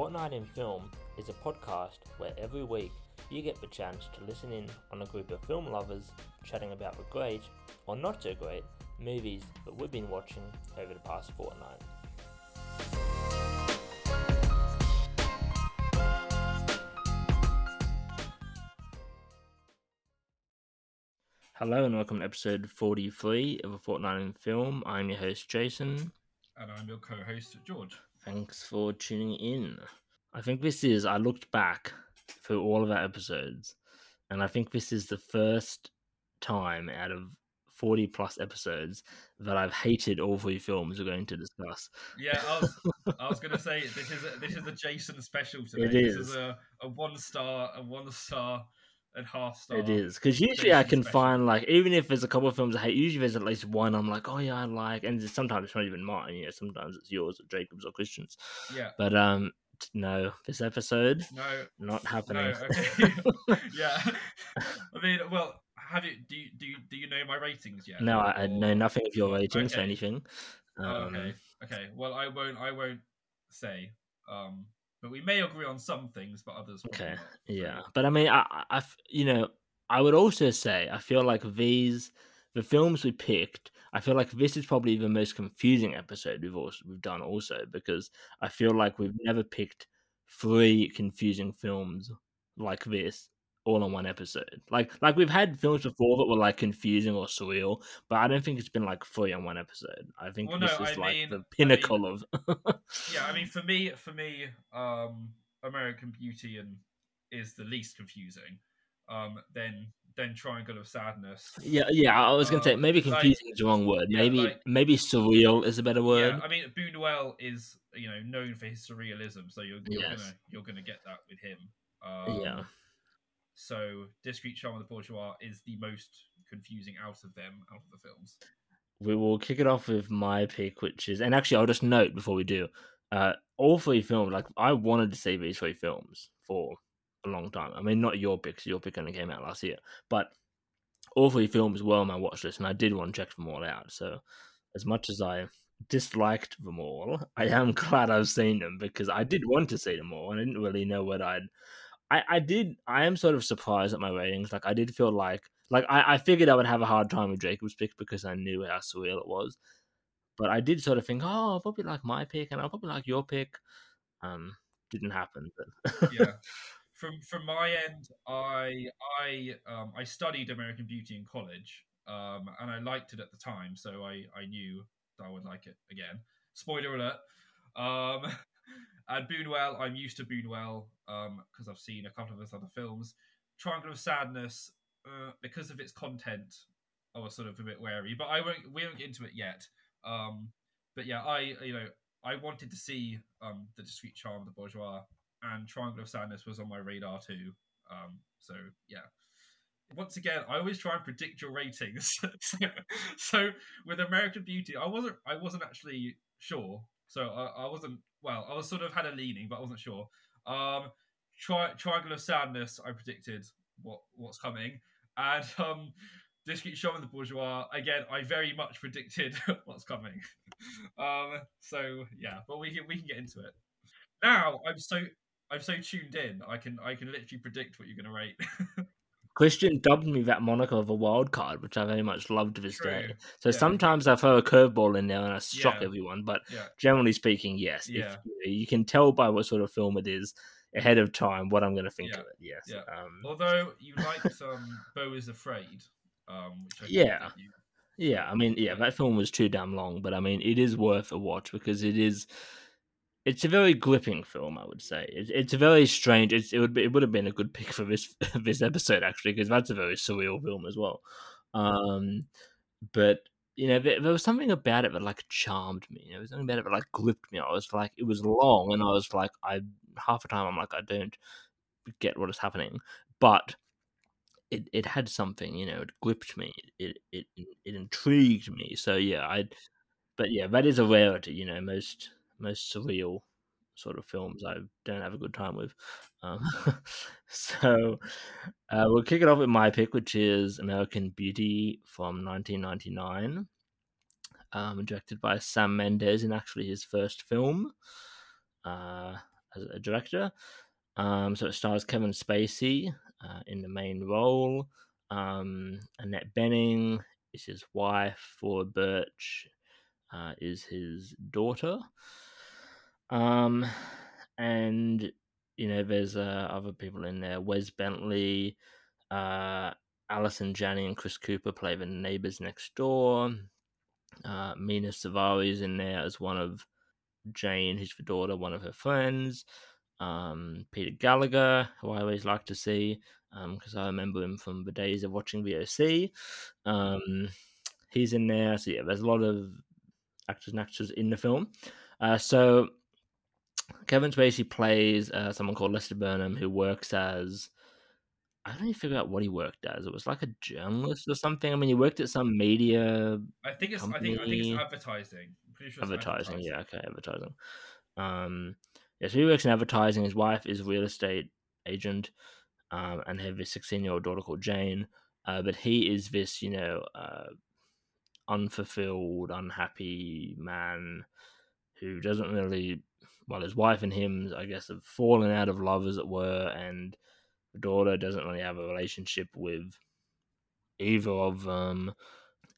Fortnight in Film is a podcast where every week you get the chance to listen in on a group of film lovers chatting about the great, or not so great, movies that we've been watching over the past fortnight. Hello and welcome to episode 43 of A Fortnight in Film. I'm your host Jason. And I'm your co host, George. Thanks for tuning in. I think this is, I looked back through all of our episodes, and I think this is the first time out of 40 plus episodes that I've hated all three films we're going to discuss. Yeah, I was, I was going to say this is a, this is a Jason special today. It This is. is a, a one star, a one star and half star. It is because usually I can special. find like even if there's a couple of films I hate, usually there's at least one I'm like, oh yeah, I like, and sometimes it's not even mine. You know, sometimes it's yours or Jacob's or Christian's. Yeah. But um, no, this episode No. not happening. No. Okay. yeah. I mean, well, have you do you do you, do you know my ratings yet? no, I, I know nothing of your ratings or Okay. anything. Oh, Um, okay. Okay. Well, I won't. I won't say. Um, but we may agree on some things, but others. Okay, Yeah, but I mean, I, I, you know, I would also say I feel like these, the films we picked, I feel like this is probably the most confusing episode we've also we've done also because I feel like we've never picked three confusing films like this all in one episode. Like like we've had films before that were like confusing or surreal, but I don't think it's been like fully on one episode. I think Well, this no, is I like mean- the pinnacle of. yeah i mean for me for me um american beauty and is the least confusing um then then triangle of sadness Yeah, yeah. I was gonna say Um, maybe like- confusing is the wrong word. yeah, maybe like- maybe surreal is a better word. yeah i mean buñuel is you know known for his surrealism so you're, you're Yes. gonna you're gonna get that with him um, Yeah. So discreet charm of the bourgeois is the most confusing out of them out of the films We will kick it off with my pick, which is, and actually, I'll just note before we do, uh, all three films. Like I wanted to see these three films for a long time. I mean, not your pick, 'cause your pick only came out last year, but all three films were on my watch list, and I did want to check them all out. So, as much as I disliked them all, I am glad I've seen them because I did want to see them all, and I didn't really know what I'd. I, I did. I am sort of surprised at my ratings. Like I did feel like, like I, I figured I would have a hard time with Jacob's pick because I knew how surreal it was. But I did sort of think, oh, I'll probably like my pick, and I'll probably like your pick. Um, didn't happen. But yeah from from my end i i um i studied american beauty in college um and i liked it at the time so i i knew i would like it again spoiler alert um and Buñuel, i'm used to um because i've seen a couple of his other films triangle of sadness uh, because of its content i was sort of a bit wary but i won't we won't get into it yet um but yeah i you know i wanted to see um the discreet charm of the bourgeois and Triangle of Sadness was on my radar too. Um, so yeah. Once again, I always try and predict your ratings. so, so with American Beauty, I wasn't I wasn't actually sure. So I, I wasn't well, I was sort of had a leaning, but I wasn't sure. Um Tri- Triangle of Sadness, I predicted what what's coming. And um Discreet of the Bourgeois, again, I very much predicted what's coming. um so yeah, but we can we can get into it. Now I'm so I'm so tuned in. I can I can literally predict what you're gonna rate. Christian dubbed me that moniker of a wild card, which I very much love to this True. day. So Yeah. sometimes I throw a curveball in there and I shock Yeah. everyone, but yeah, generally speaking, yes. Yeah. If you can tell by what sort of film it is ahead of time what I'm going to think of it. Yes. Um, Although you liked um, Beau Is Afraid, um, which I Yeah. you- Yeah, I mean, yeah, that film was too damn long, but I mean, it is worth a watch because it is. It's a very gripping film, I would say. It's it's a very strange. It's, it would be, it would have been a good pick for this this episode actually because that's a very surreal film as well. Um, but you know, there, there was something about it that like charmed me. There was something about it that like gripped me. I was like, it was long, and I was like, I half the time I'm like, I don't get what is happening, but it, it had something, you know, it gripped me, it it it intrigued me. So yeah, I, but yeah, that is a rarity. You know, most most surreal sort of films I don't have a good time with. Um, so uh, we'll kick it off with my pick, which is American Beauty from 1999, um, directed by Sam Mendes in actually his first film. Uh, as a director. Um, so it stars Kevin Spacey uh, in the main role. Um, Annette Bening is his wife. Thora Birch uh, is his daughter. Um, and you know, there's uh, other people in there. Wes Bentley, uh, Allison Janney, and Chris Cooper play the neighbors next door. Uh, Mena Suvari is in there as one of Jane, who's the daughter, one of her friends. Um, Peter Gallagher, who I always like to see because um, I remember him from the days of watching VOC. Um, he's in there. So yeah, there's a lot of actors and actresses in the film. Uh, so Kevin Spacey plays uh, someone called Lester Burnham who works as I don't even figure out what he worked as. It was like a journalist or something. I mean, he worked at some media. I think it's. Company. I think. I think it's advertising. Sure advertising, advertising, yeah, okay, advertising. Um, yeah, so he works in advertising. His wife is a real estate agent, um, and have a sixteen-year-old daughter called Jane. Uh, but he is this, you know, uh, unfulfilled, unhappy man who doesn't really. Well, his wife and him, I guess, have fallen out of love, as it were, and the daughter doesn't really have a relationship with either of them.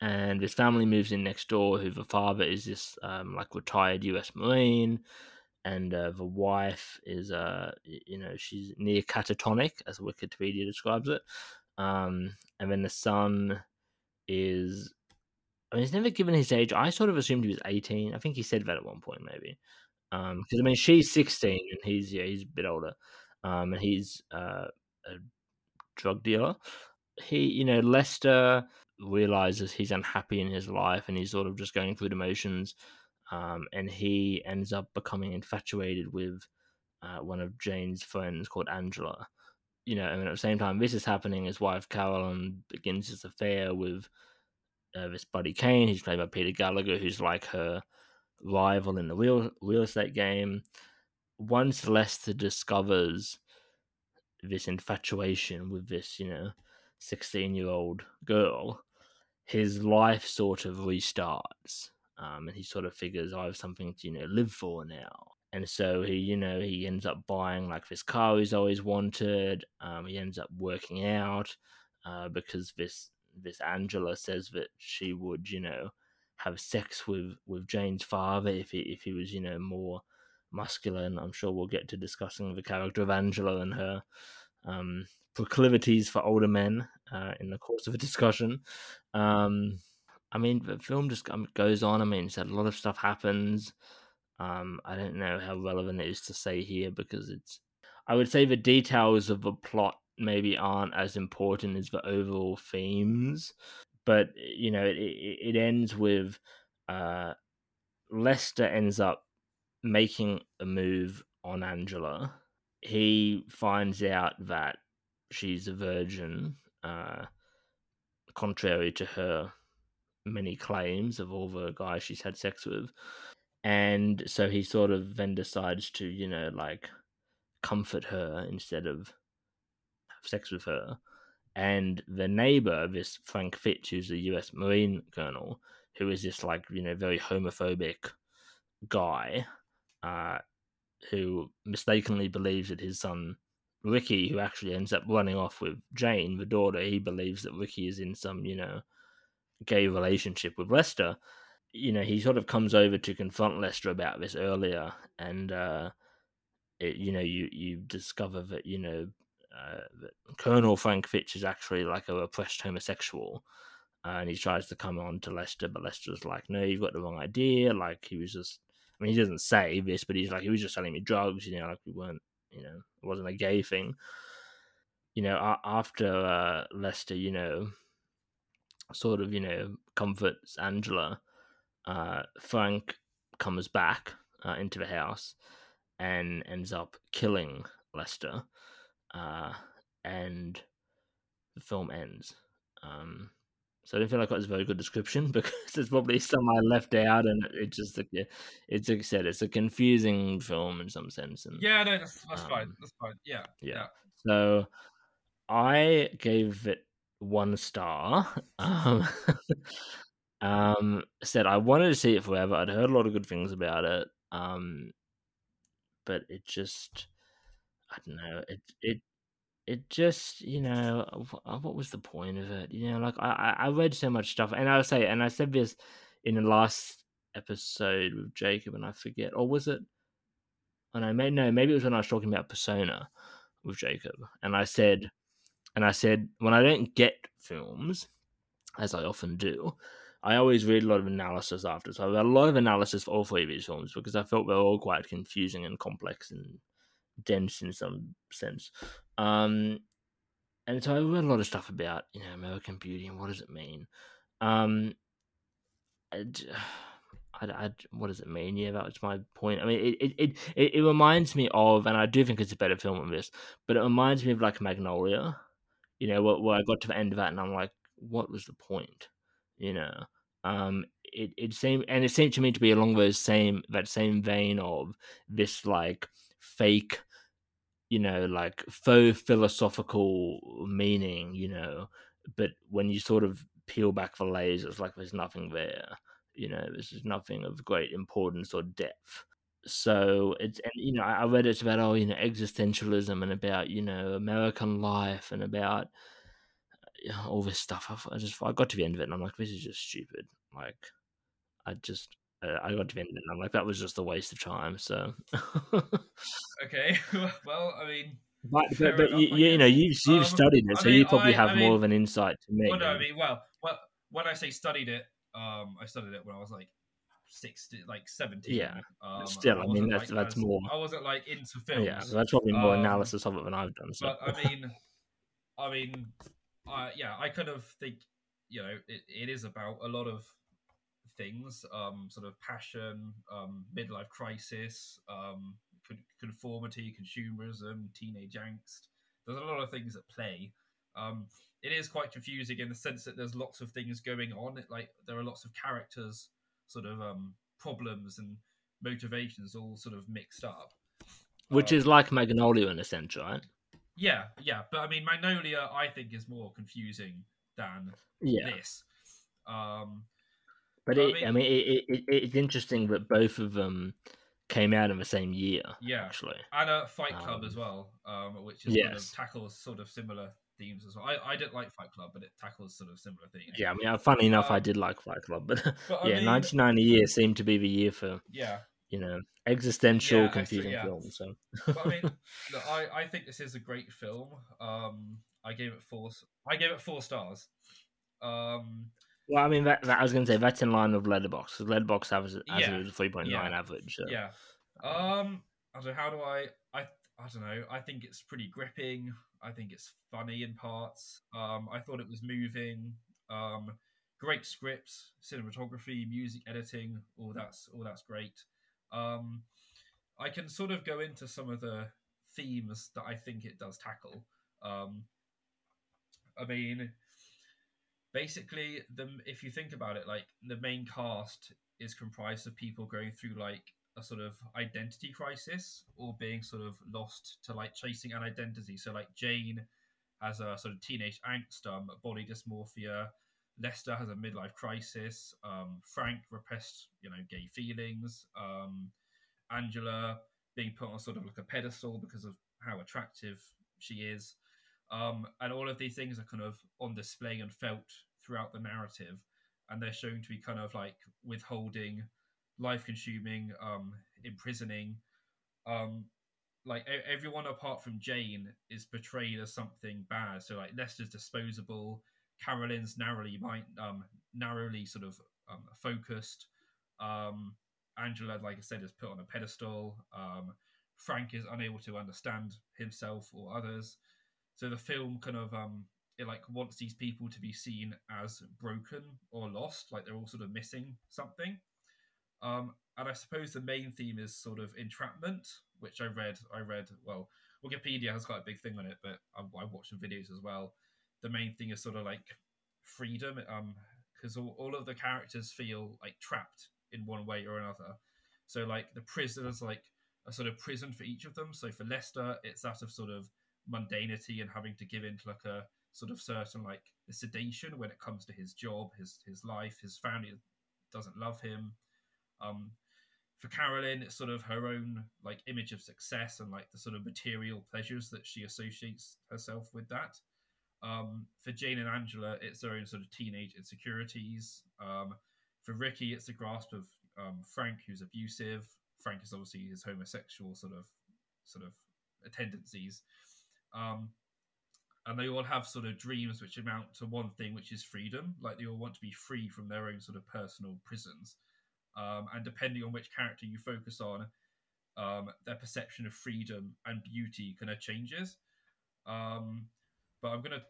And his family moves in next door, who the father is this um, like retired U.S. Marine, and uh, the wife is uh you know she's near catatonic as Wikipedia describes it, um, and then the son is I mean he's never given his age. I sort of assumed he was eighteen. I think he said that at one point maybe, because um, I mean she's sixteen and he's yeah he's a bit older, um, and he's uh, a drug dealer. He, you know, Lester realizes he's unhappy in his life and he's sort of just going through the motions. Um, and he ends up becoming infatuated with uh, one of Jane's friends called Angela. You know, and at the same time, this is happening. His wife Carolyn begins this affair with uh, this buddy Kane, who's played by Peter Gallagher, who's like her rival in the real real estate game. Once Lester discovers this infatuation with this, you know, 16 year old girl, his life sort of restarts. Um, and he sort of figures, I have something to, you know, live for now. And so he, you know, he ends up buying like this car he's always wanted. Um, he ends up working out uh, because this this Angela says that she would, you know, have sex with with Jane's father if he if he was, you know, more muscular. And I'm sure we'll get to discussing the character of Angela and her um, proclivities for older men uh, in the course of a discussion. Um, I mean, the film just goes on. I mean, a lot of stuff happens. Um, I don't know how relevant it is to say here because it's. I would say the details of the plot maybe aren't as important as the overall themes, but you know, it it, ends with uh, Lester ends up making a move on Angela he finds out that she's a virgin, uh, contrary to her many claims of all the guys she's had sex with. And so he sort of then decides to, you know, like comfort her instead of have sex with her. And the neighbor, this Frank Fitts, who's a US Marine colonel, who is this like, you know, very homophobic guy, uh, who mistakenly believes that his son Ricky, who actually ends up running off with Jane, the daughter, he believes that Ricky is in some, you know, gay relationship with Lester. You know, he sort of comes over to confront Lester about this earlier, and uh, it, you know, you you discover that you know uh, Colonel Frank Fitts is actually like a repressed homosexual, and he tries to come on to Lester, but Lester's like, "No, you've got the wrong idea." Like he was just I mean, he doesn't say this, but he's like, he was just selling me drugs, you know, like we weren't, you know, it wasn't a gay thing. You know, after uh, Lester, you know, sort of, you know, comforts Angela, uh, Frank comes back uh, into the house and ends up killing Lester. Uh, and the film ends. Um, so I don't feel like that was a very good description because there's probably some I left out, and it just it's like I said, it's a confusing film in some sense. And yeah, no, that's, that's um, fine. That's fine. Yeah, yeah, yeah. So I gave it one star. Um, um, said I wanted to see it forever. I'd heard a lot of good things about it. Um, but it just I don't know. It it it just you know uh, uh, what was the point of it? You know, like I I I read so much stuff, and I'll say, and I said this in the last episode with Jacob, and I forget, or was it? And I may no, maybe it was when I was talking about Persona with Jacob, and I said, and I said when I don't get films, as I often do, I always read a lot of analysis after. So I read a lot of analysis for all three of these films because I felt they were all quite confusing and complex and dense in some sense. Um, and so I read a lot of stuff about you know American Beauty and what does it mean. Um, I, I, what does it mean? Yeah, that's my point. I mean, it, it, it, it reminds me of, and I do think it's a better film than this, but it reminds me of like Magnolia. You know, where, where I got to the end of that, and I'm like, what was the point? You know, um, it it seemed, and it seemed to me to be along those same that same vein of this like fake you know, like faux philosophical meaning, you know, but when you sort of peel back the layers, it's like there's nothing there, you know, this is nothing of great importance or depth. So it's, and you know, I read it's about, oh, you know, existentialism and about, you know, American life and about all this stuff. I, just, I got to the end of it and I'm like, this is just stupid. Like, I just, I got to the end of it and I'm like, that was just a waste of time. So, okay, well, I mean, but but, but enough, you, you know you've you've Um, studied it, I so you probably I- have I more of an insight to me. Well, no, I mean, well, well, when I say studied it, um, I studied it when I was like sixty, like seventeen. Yeah, um, still, I mean, that's- like, that's more- I wasn't like into films. yeah, that's probably more Um, analysis of it than I've done. So, But I mean, I mean, uh, yeah, I kind of think you know it, it is about a lot of things, um, sort of passion, um, midlife crisis, um, conformity, consumerism, teenage angst. There's a lot of things at play. Um, it is quite confusing in the sense that there's lots of things going on. It, like there are lots of characters, sort of um, problems and motivations all sort of mixed up. which um, is like Magnolia in a sense, right? Yeah, yeah, but I mean, Magnolia, I think, is more confusing than Yeah, this. Um, but but I it, I mean- mean, it, it, it, it's interesting that both of them came out in the same year. yeah, Actually, and a Fight Club Um, as well, um, which is sort yes. of tackles sort of similar themes as well. I, I didn't like Fight Club, but it tackles sort of similar themes. yeah. I mean, uh, funny enough, I Um, did like Fight Club, but, but I yeah, mean- 1990 year seemed to be the year for yeah. you know existential, Yeah, confusing yeah. films. So, But I mean, look, I, I think this is a great film. Um, I gave it four. I gave it four stars. Um, well, I mean, that, that I was going to say that's in line with Letterboxd. because Letterboxd has, has Yeah, a 3.9 yeah, average. So. Yeah. Um, I don't know. How do I? I I don't know. I think it's pretty gripping. I think it's funny in parts. Um, I thought it was moving. Um, great scripts, cinematography, music editing. All that's all that's great. Um, I can sort of go into some of the themes that I think it does tackle. Um, I mean, basically, the if you think about it, like the main cast is comprised of people going through like a sort of identity crisis or being sort of lost to like chasing an identity. So like Jane has a sort of teenage angst, um, body dysmorphia. Lester has a midlife crisis. Um, Frank repressed, you know, gay feelings. Um, Angela being put on sort of like a pedestal because of how attractive she is. Um, and all of these things are kind of on display and felt throughout the narrative. And they're shown to be kind of like withholding, life consuming, um, imprisoning. Um, like everyone apart from Jane is portrayed as something bad. So like Lester's disposable, Carolyn's narrowly um, narrowly sort of um, focused. Um, Angela, like I said, is put on a pedestal. Um, Frank is unable to understand himself or others. So the film kind of um, it like wants these people to be seen as broken or lost, like they're all sort of missing something. Um, and I suppose the main theme is sort of entrapment, which I read. I read well. Wikipedia has quite a big thing on it, but I, I watched some videos as well. The main thing is sort of like freedom, um, because all, all of the characters feel like trapped in one way or another. So like the prisoners like a sort of prison for each of them. So for Lester, it's that of sort of mundanity and having to give in to like a sort of certain like sedation when it comes to his job, his his life, his family doesn't love him. Um, for Carolyn, it's sort of her own like image of success and like the sort of material pleasures that she associates herself with that. Um, for Jane and Angela, it's their own sort of teenage insecurities. Um, for Ricky, it's the grasp of um, Frank, who's abusive. Frank is obviously his homosexual sort of sort of tendencies. Um, and they all have sort of dreams which amount to one thing, which is freedom. Like they all want to be free from their own sort of personal prisons. Um, and depending on which character you focus on, um, their perception of freedom and beauty kind of changes. Um, but I'm gonna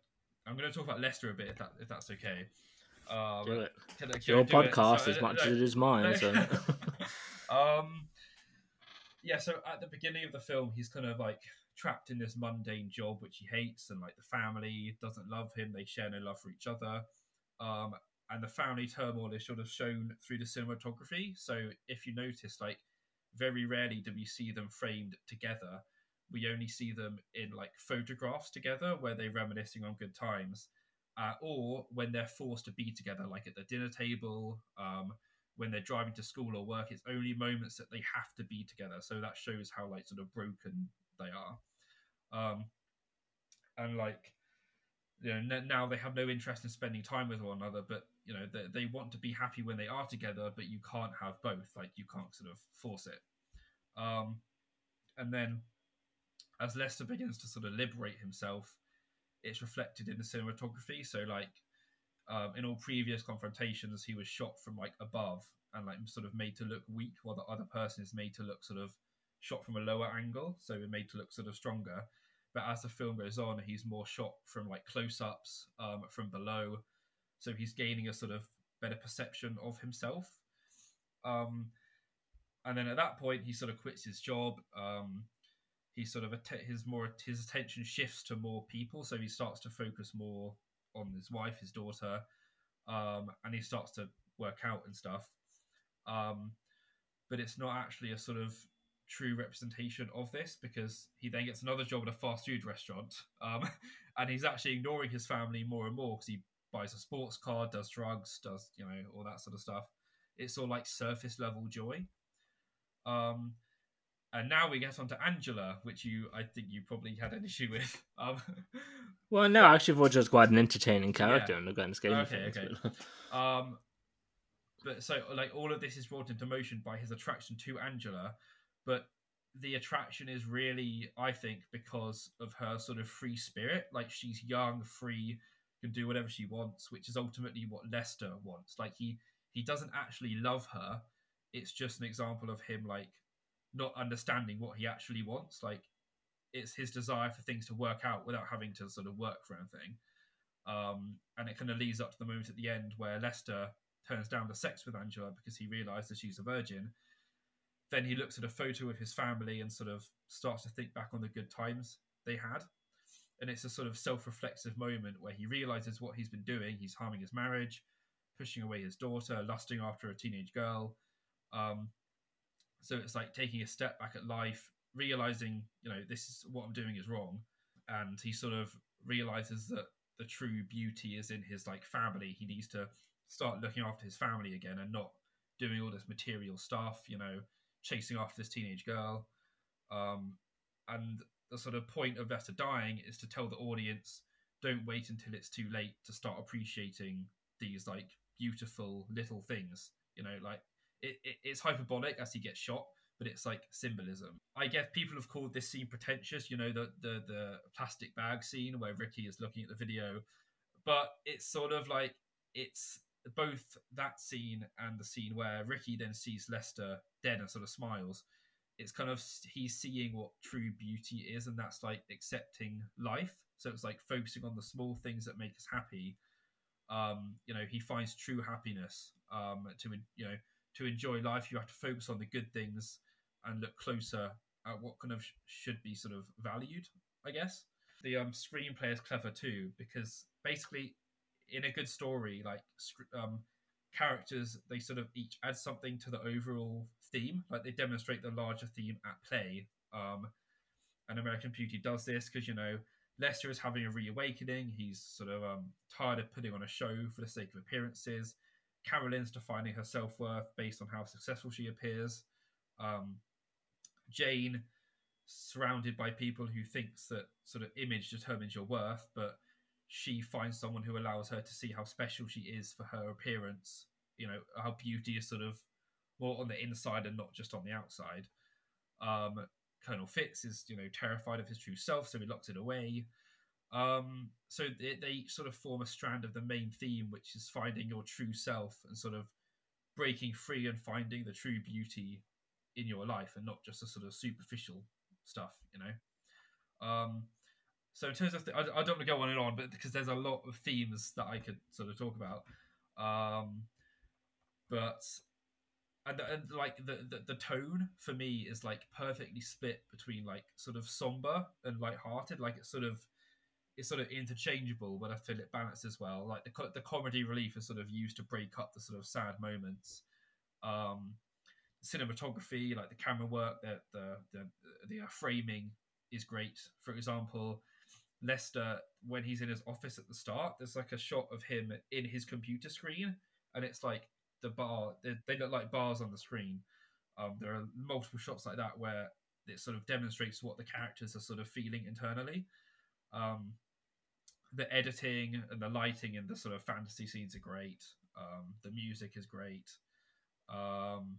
I'm gonna talk about Lester a bit if that if that's okay. Um, do it. Can, can your podcast it? as much no, as it is mine. No. So. um, yeah. So at the beginning of the film, he's kind of like trapped in this mundane job which he hates, and like the family doesn't love him. They share no love for each other. Um, and the family turmoil is sort of shown through the cinematography. So if you notice, like very rarely do we see them framed together. We only see them in like photographs together where they're reminiscing on good times, uh, or when they're forced to be together, like at the dinner table, um, when they're driving to school or work. It's only moments that they have to be together. So that shows how like sort of broken they are. Um, and like you know now they have no interest in spending time with one another but you know they, they want to be happy when they are together but you can't have both. Like you can't sort of force it. Um and then as lester begins to sort of liberate himself it's reflected in the cinematography. So like um, in all previous confrontations he was shot from like above and like sort of made to look weak while the other person is made to look sort of shot from a lower angle so it made to look sort of stronger but as the film goes on, he's more shot from like close-ups, um, from below, so he's gaining a sort of better perception of himself. Um, and then at that point, he sort of quits his job. Um, he sort of his more his attention shifts to more people, so he starts to focus more on his wife, his daughter, um, and he starts to work out and stuff. Um, but it's not actually a sort of true representation of this because he then gets another job at a fast food restaurant um, and he's actually ignoring his family more and more because he buys a sports car does drugs does you know all that sort of stuff it's all like surface level joy um, and now we get on to Angela, which you, I think, you probably had an issue with. Um, well, no, actually she quite an entertaining character yeah. in the grand scheme okay, of things. Okay. But... um, but so, like, all of this is brought into motion by his attraction to Angela, but the attraction is really, I think, because of her sort of free spirit. Like she's young, free, can do whatever she wants, which is ultimately what Lester wants. Like he he doesn't actually love her. It's just an example of him like not understanding what he actually wants. Like it's his desire for things to work out without having to sort of work for anything. Um, and it kind of leads up to the moment at the end where Lester turns down the sex with Angela because he realizes she's a virgin then he looks at a photo of his family and sort of starts to think back on the good times they had. And it's a sort of self reflexive moment where he realizes what he's been doing. He's harming his marriage, pushing away his daughter, lusting after a teenage girl. Um, so it's like taking a step back at life, realizing, you know, this is what I'm doing is wrong. And he sort of realizes that the true beauty is in his like family. He needs to start looking after his family again and not doing all this material stuff, you know, chasing after this teenage girl. Um, and the sort of point of Lester dying is to tell the audience don't wait until it's too late to start appreciating these like beautiful little things. You know, like it, it, it's hyperbolic as he gets shot, but it's like symbolism. I guess people have called this scene pretentious. You know, the the the plastic bag scene where Ricky is looking at the video, but it's sort of like it's both that scene and the scene where Ricky then sees Lester dead and sort of smiles, it's kind of he's seeing what true beauty is, and that's like accepting life. So it's like focusing on the small things that make us happy. Um, you know, he finds true happiness. Um, to you know, to enjoy life, you have to focus on the good things and look closer at what kind of sh- should be sort of valued. I guess the um, screenplay is clever too because basically in a good story, like um, characters, they sort of each add something to the overall theme. Like they demonstrate the larger theme at play. Um, and American Beauty does this because you know Lester is having a reawakening. He's sort of um, tired of putting on a show for the sake of appearances. Carolyn's defining her self worth based on how successful she appears. um, Jane surrounded by people who thinks that sort of image determines your worth, but she finds someone who allows her to see how special she is for her appearance. You know, how beauty is sort of more on the inside and not just on the outside. Um, Colonel Fitts is, you know, terrified of his true self, so he locks it away. Um, so they, they sort of form a strand of the main theme, which is finding your true self and sort of breaking free and finding the true beauty in your life and not just the sort of superficial stuff, you know. Um, so in terms of, th- I, I, don't want to go on and on, but because there's a lot of themes that I could sort of talk about. Um, but and, and like the, the, the tone for me is like perfectly split between like sort of somber and light-hearted. Like it's sort of it's sort of interchangeable, but I feel it balances well. Like the the comedy relief is sort of used to break up the sort of sad moments. Um, cinematography, like the camera work, the the the, the framing is great. For example, Lester when he's in his office at the start, there's like a shot of him in his computer screen, and it's like the bar. They, they look like bars on the screen. Um, there are multiple shots like that where it sort of demonstrates what the characters are sort of feeling internally. Um, the editing and the lighting and the sort of fantasy scenes are great. Um, the music is great. Um,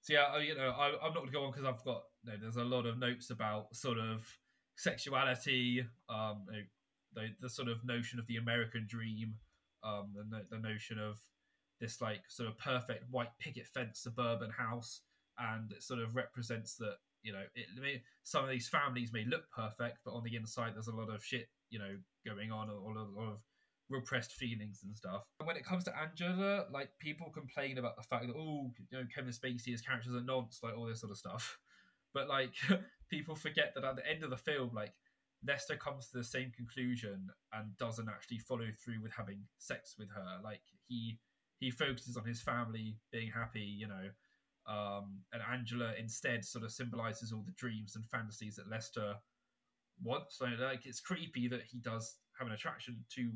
so yeah, you know, I, am not going to go on because I've got you know, there's a lot of notes about sort of sexuality, um, the the sort of notion of the American dream, um, the the notion of this like sort of perfect white picket fence suburban house, and it sort of represents that you know it, some of these families may look perfect, but on the inside there's a lot of shit you know going on, a lot of repressed feelings and stuff. And when it comes to Angela, like people complain about the fact that oh, you know, Kevin Spacey, his characters are nonce, like all this sort of stuff. But like people forget that at the end of the film, like Lester comes to the same conclusion and doesn't actually follow through with having sex with her. Like he he focuses on his family being happy, you know. Um, and Angela instead sort of symbolizes all the dreams and fantasies that Lester wants. So like it's creepy that he does have an attraction to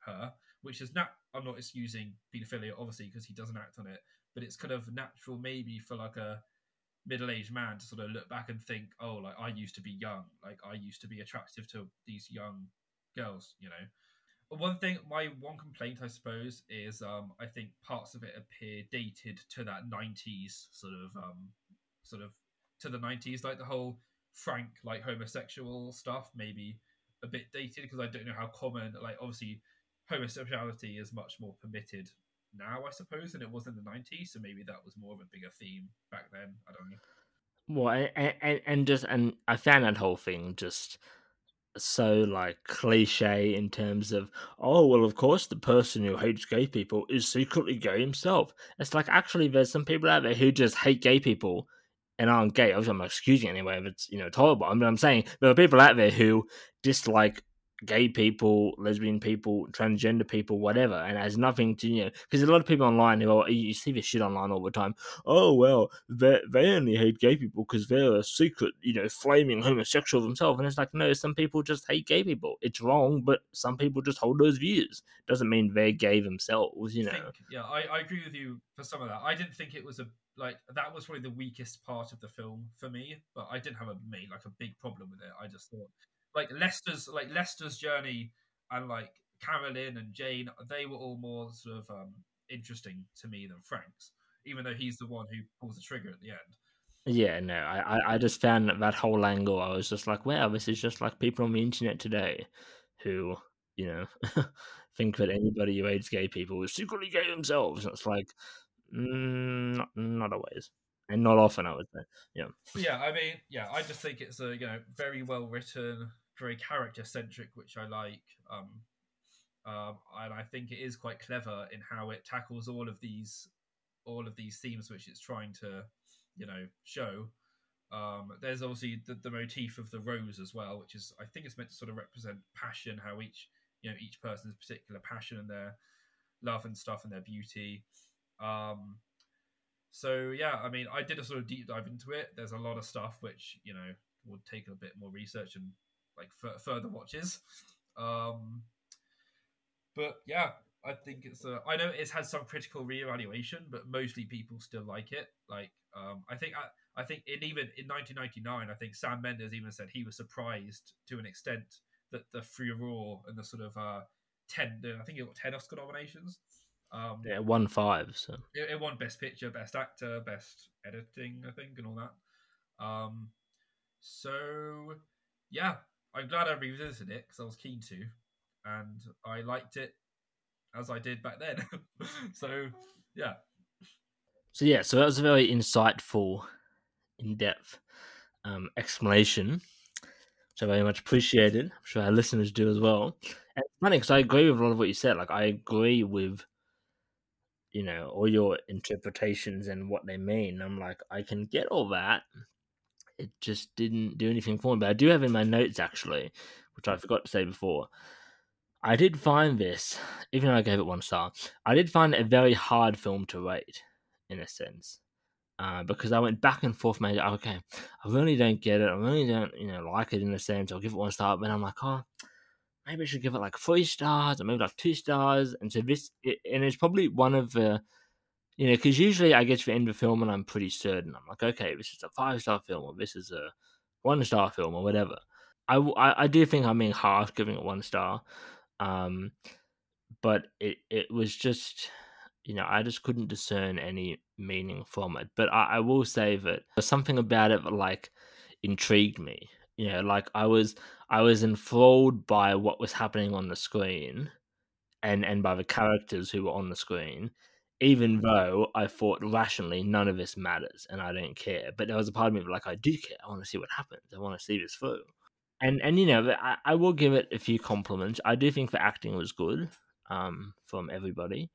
her, which is not. I'm not excusing paedophilia, obviously, because he doesn't act on it, but it's kind of natural, maybe for like a middle-aged man to sort of look back and think, oh, like I used to be young, like I used to be attractive to these young girls, you know. One thing, my one complaint, I suppose, is um, I think parts of it appear dated to that '90s sort of, um, sort of to the '90s, like the whole frank, like homosexual stuff, maybe a bit dated because I don't know how common, like obviously homosexuality is much more permitted now, I suppose, than it was in the 90s. So maybe that was more of a bigger theme back then. I don't know. Well, and, and, and just, and I found that whole thing just so like cliche in terms of oh well of course the person who hates gay people is secretly gay himself it's like actually there's some people out there who just hate gay people and aren't gay obviously i'm not excusing anyway if it's you know tolerable i mean i'm saying there are people out there who dislike gay people, lesbian people, transgender people, whatever, and has nothing to you know. Because a lot of people online who are, you see this shit online all the time. Oh well, they they only hate gay people because they're a secret, you know, flaming homosexual themselves. And it's like no, some people just hate gay people. It's wrong, but some people just hold those views. Doesn't mean they're gay themselves, you know. Think, yeah, I, I agree with you for some of that. I didn't think it was a like that was probably the weakest part of the film for me, but I didn't have a me like a big problem with it. I just thought like Lester's like Lester's journey and like Carolyn and Jane, they were all more sort of um, interesting to me than Frank's, even though he's the one who pulls the trigger at the end. Yeah, no, I, I just found that, that whole angle. I was just like, wow, this is just like people on the internet today who, you know, think that anybody who hates gay people is secretly gay themselves. And it's like, mm, not, not always and not often, I would say. Yeah. Yeah, I mean, yeah, I just think it's a you know very well written, very character centric, which I like. Um, um, and I think it is quite clever in how it tackles all of these, all of these themes which it's trying to, you know, show. Um, there's obviously the, the motif of the rose as well, which is I think it's meant to sort of represent passion, how each you know each person's particular passion and their love and stuff and their beauty. Um, so yeah, I mean, I did a sort of deep dive into it. There's a lot of stuff which you know would take a bit more research and like f- further watches. Um, but yeah, I think it's a. I know it's had some critical reevaluation, but mostly people still like it. Like, um, I think I I think in even in 1999, I think Sam Mendes even said he was surprised to an extent that the furore and the sort of uh, ten, I think it got ten Oscar nominations. Um, Yeah, one five. So it, it won Best Picture, Best Actor, Best Editing, I think, and all that. Um, so yeah, I'm glad I revisited it because I was keen to, and I liked it as I did back then. so yeah, so yeah, so that was a very insightful, in depth um, explanation, which I very much appreciated. I'm sure our listeners do as well. And it's funny because I agree with a lot of what you said. Like I agree with you know all your interpretations and what they mean. I'm like I can get all that. It just didn't do anything for me. But I do have in my notes actually, which I forgot to say before. I did find this, even though I gave it one star, I did find it a very hard film to rate, in a sense. Uh, because I went back and forth, made okay, I really don't get it. I really don't, you know, like it in a sense. I'll give it one star, but I'm like, oh, maybe I should give it like three stars, or maybe like two stars. And so this, it, and it's probably one of the, you know, because usually I get to the end of the film and I'm pretty certain. I'm like, okay, this is a five star film, or this is a one star film, or whatever. I, I, I do think I'm being harsh giving it one star. Um, but it, it was just, you know, I just couldn't discern any meaning from it. But I, I will say that there's something about it like intrigued me. You know, like I was I was enthralled by what was happening on the screen and and by the characters who were on the screen, even though I thought rationally none of this matters and I don't care. But there was a part of me like I do care. I want to see what happens. I want to see this through. And and you know, I, I will give it a few compliments. I do think the acting was good um, from everybody.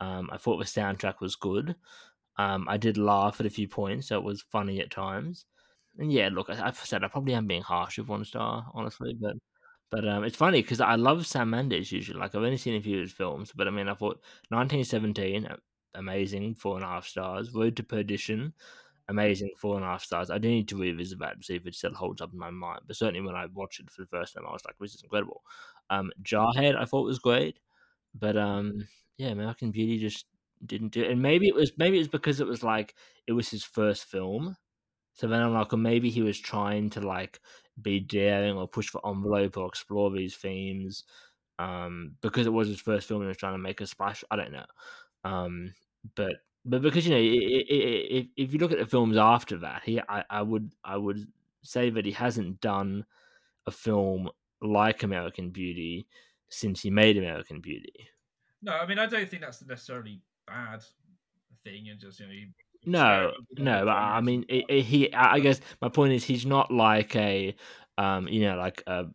Um, I thought the soundtrack was good. Um, I did laugh at a few points, so it was funny at times. And yeah, look, I, I've said I probably am being harsh with one star, honestly, but but um, it's funny because I love Sam Mendes usually. Like I've only seen a few of his films, but I mean, I thought 1917, amazing, four and a half stars. Road to Perdition, amazing, four and a half stars. I do need to revisit that to see if it still holds up in my mind. But certainly when I watched it for the first time, I was like, this is incredible. Um, Jarhead, I thought was great, but um, yeah, American Beauty just didn't do it. And maybe it was maybe it was because it was like it was his first film. So then I'm like, or maybe he was trying to like be daring or push for envelope or explore these themes. Um, because it was his first film and he was trying to make a splash. I don't know. Um, but but because you know, if if you look at the films after that, he I, I would I would say that he hasn't done a film like American Beauty since he made American Beauty. No, I mean I don't think that's necessarily bad thing, and just you know. No, no, but I mean, it, it, he. I guess my point is, he's not like a, um, you know, like a,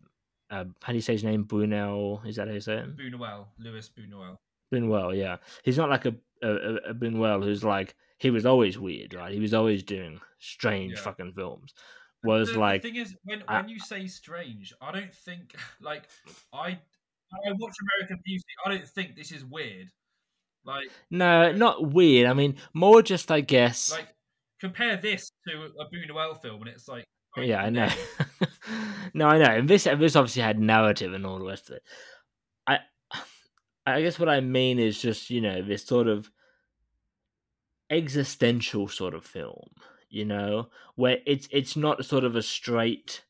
a how do you say his name? Buñuel? Is that how you say it? Buñuel, Louis Buñuel. Buñuel, yeah. He's not like a a, a Buñuel who's like he was always weird, right? He was always doing strange yeah. fucking films. Was the, like the thing is when I, when you say strange, I don't think like I I watch American Beauty. I don't think this is weird. Like no, not weird. I mean, more just I guess. Like compare this to a Buñuel film, and it's like. Oh, yeah, I know. no, I know. And this this obviously had narrative and all the rest of it. I I guess what I mean is just you know this sort of existential sort of film, you know, where it's it's not sort of a straight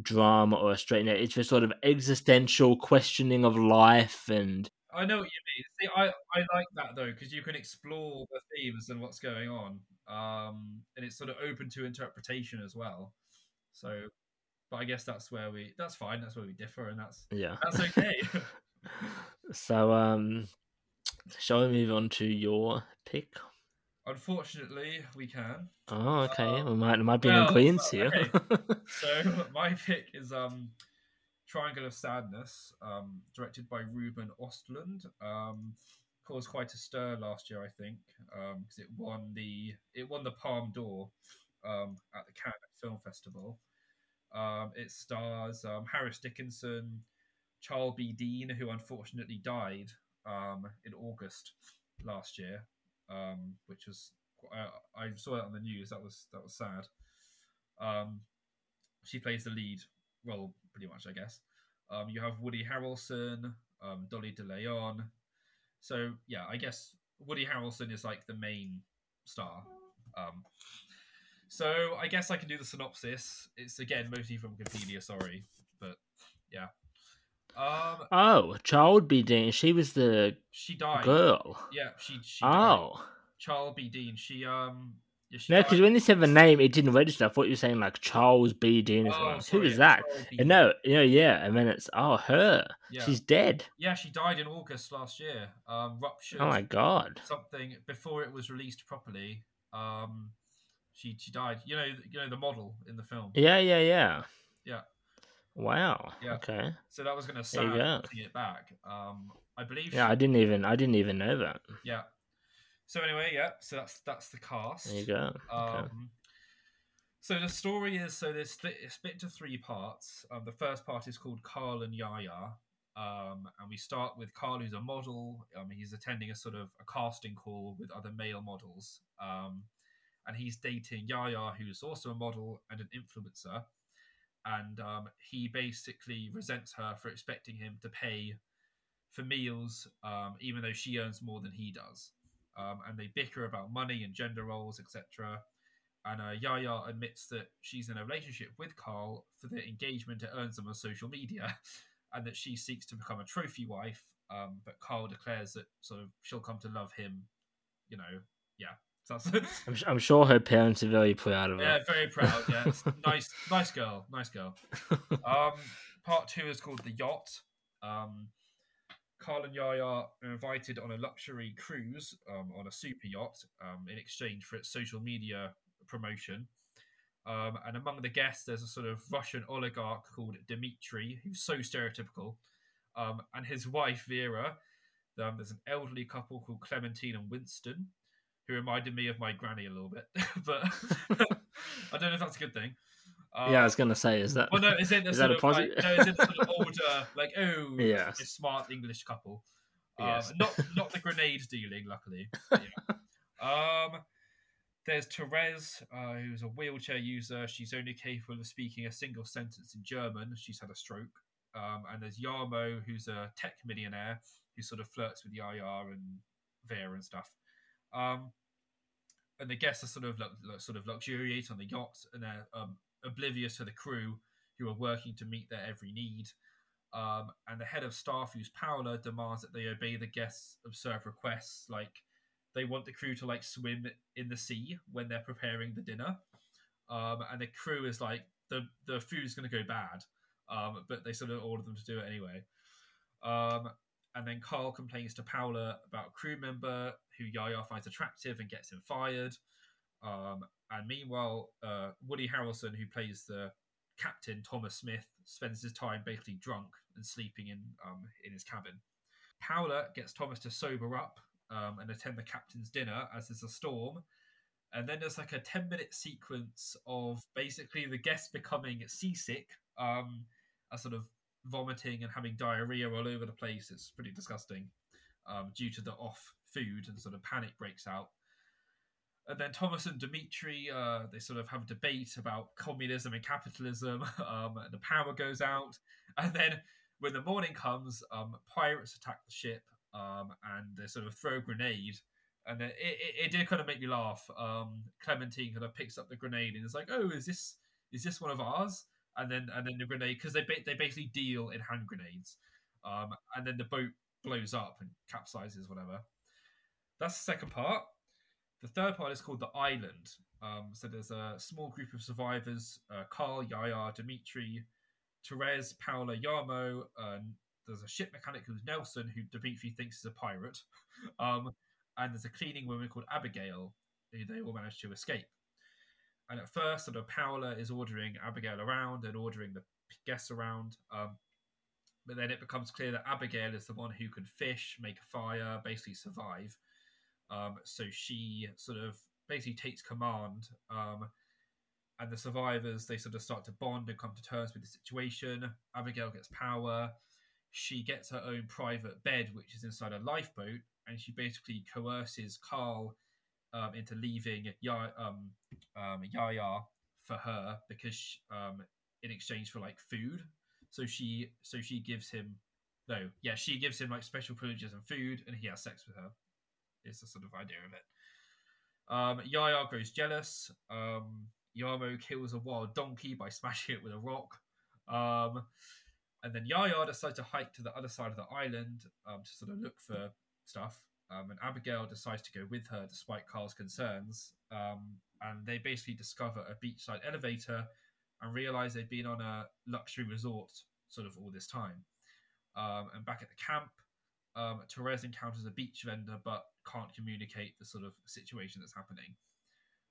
drama or a straight. It's a sort of existential questioning of life and I know what you mean. See, I, I like that though because you can explore the themes and what's going on, um, and it's sort of open to interpretation as well. So, but I guess that's where we that's fine. That's where we differ, and that's yeah, that's okay. so, um, shall we move on to your pick? Unfortunately, we can. Oh, okay. Um, we might might be well, an agreement here. Okay. so my pick is um Triangle of Sadness, um, directed by Ruben Ostlund, um, caused quite a stir last year, I think, because um, it won the it won the Palme d'Or um, at the Cannes Film Festival. Um, it stars um, Harris Dickinson, Charlbi Dean, who unfortunately died in August last year, which was I, I saw it on the news. That was that was sad. she plays the lead well, pretty much, I guess. Um, you have Woody Harrelson, um, Dolly De Leon. So yeah, I guess Woody Harrelson is like the main star. Um, So I guess I can do the synopsis. It's again mostly from Wikipedia. Sorry, but yeah. Um, Oh, Charlbi Dean. She was the she died. girl. Yeah, she. she died. Oh. Charlbi Dean. She um. No, because when you said the name, it didn't register. I thought you were saying like Charles B. Dean. Oh, something. Who is that? And no, you know, yeah. And then it's, oh, her. Yeah. She's dead. Yeah, she died in August last year. Um, ruptured Oh my God. something before it was released properly. Um, she she died. You know, you know the model in the film. Yeah, yeah, yeah. Yeah. Wow. Yeah. Okay. So that was going to sad it back. Um, I believe. Yeah, she- I didn't even, I didn't even know that. yeah. So anyway, yeah. So that's that's the cast. There you go. Okay. Um, so the story is so there's split, it's split into three parts. Um, the first part is called Carl and Yaya, um, and we start with Carl, who's a model. Um, he's attending a sort of a casting call with other male models, um, and he's dating Yaya, who's also a model and an influencer. And um, he basically resents her for expecting him to pay for meals, um, even though she earns more than he does. Um, and they bicker about money and gender roles, etc. And uh, Yaya admits that she's in a relationship with Carl for the engagement it earns them on social media, and that she seeks to become a trophy wife. Um, but Carl declares that sort of she'll come to love him. You know, yeah. So I'm, I'm sure her parents are very proud of her. yeah, very proud. Yeah, nice, nice girl, nice girl. Um, part two is called the yacht. Um, Carl and Yaya are invited on a luxury cruise um, on a super yacht um, in exchange for its social media promotion. Um, and among the guests, there's a sort of Russian oligarch called Dmitry, who's so stereotypical, um, and his wife Vera. Um, there's an elderly couple called Clementine and Winston, who reminded me of my granny a little bit, but I don't know if that's a good thing. Um, yeah, I was gonna say, is that? well, no, it's in the Is sort that a of like, positive? no, it's in the sort of older, like oh, Yes. a smart English couple. Um, Yes. Not not the grenade dealing, luckily. yeah. Um, there's Therese, uh, who's a wheelchair user. She's only capable of speaking a single sentence in German. She's had a stroke. Um, and there's Yarmo, who's a tech millionaire who sort of flirts with Yaya and Vera and stuff. Um, and the guests are sort of lu- sort of luxuriate on the yacht, and they're um, oblivious to the crew who are working to meet their every need. Um, and the head of staff, who's Paola, demands that they obey the guests' absurd requests, like they want the crew to like swim in the sea when they're preparing the dinner. Um, and the crew is like the the food's going to go bad, um, but they sort of order them to do it anyway. Um, and then Carl complains to Paola about a crew member who Yaya finds attractive and gets him fired. And meanwhile, uh, Woody Harrelson, who plays the captain Thomas Smith, spends his time basically drunk and sleeping in um, in his cabin. Paola gets Thomas to sober up um, and attend the captain's dinner as there's a storm. And then there's like a 10 minute sequence of basically the guests becoming seasick, um, a sort of vomiting and having diarrhea all over the place. It's pretty disgusting um, due to the off food and sort of panic breaks out. And then Thomas and Dimitri, uh, they sort of have a debate about communism and capitalism. Um, and the power goes out, and then when the morning comes, um, pirates attack the ship, um, and they sort of throw a grenade. And it, it, it did kind of make me laugh. Um, Clementine kind of picks up the grenade and is like, "Oh, is this is this one of ours?" And then and then the grenade because they ba- they basically deal in hand grenades. Um, and then the boat blows up and capsizes, whatever. That's the second part. The third part is called the island. Um, so there's a small group of survivors: uh, Carl, Yaya, Dimitri, Therese, Paola, Yarmo. There's a ship mechanic who's Nelson, who Dimitri thinks is a pirate. Um, and there's a cleaning woman called Abigail, who they all manage to escape. And at first, sort of Paola is ordering Abigail around and ordering the guests around. Um, but then it becomes clear that Abigail is the one who can fish, make a fire, basically survive. Um, so she sort of basically takes command. Um, and the survivors, they sort of start to bond and come to terms with the situation. Abigail gets power. She gets her own private bed, which is inside a lifeboat. And she basically coerces Carl um, into leaving ya- um, um, Yaya for her because um, in exchange for like food. So she so she gives him no yeah she gives him like special privileges and food, and he has sex with her. Is the sort of idea of it. Um, Yaya grows jealous. Um, Yarmo kills a wild donkey by smashing it with a rock. Um, and then Yaya decides to hike to the other side of the island um, to sort of look for stuff. Um, and Abigail decides to go with her despite Carl's concerns. Um, and they basically discover a beachside elevator and realize they've been on a luxury resort sort of all this time. Um, and back at the camp, um, Therese encounters a beach vendor but can't communicate the sort of situation that's happening.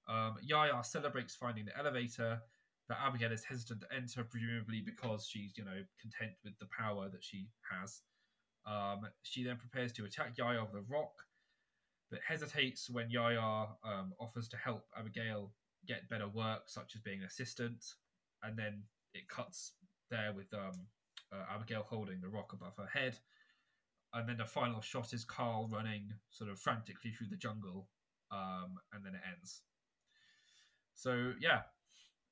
Um, Yaya celebrates finding the elevator, but Abigail is hesitant to enter, presumably because she's, you know, content with the power that she has. Um, she then prepares to attack Yaya with a rock, but hesitates when Yaya um, offers to help Abigail get better work, such as being an assistant. And then it cuts there with um, uh, Abigail holding the rock above her head. And then the final shot is Carl running sort of frantically through the jungle, um, and then it ends. So yeah,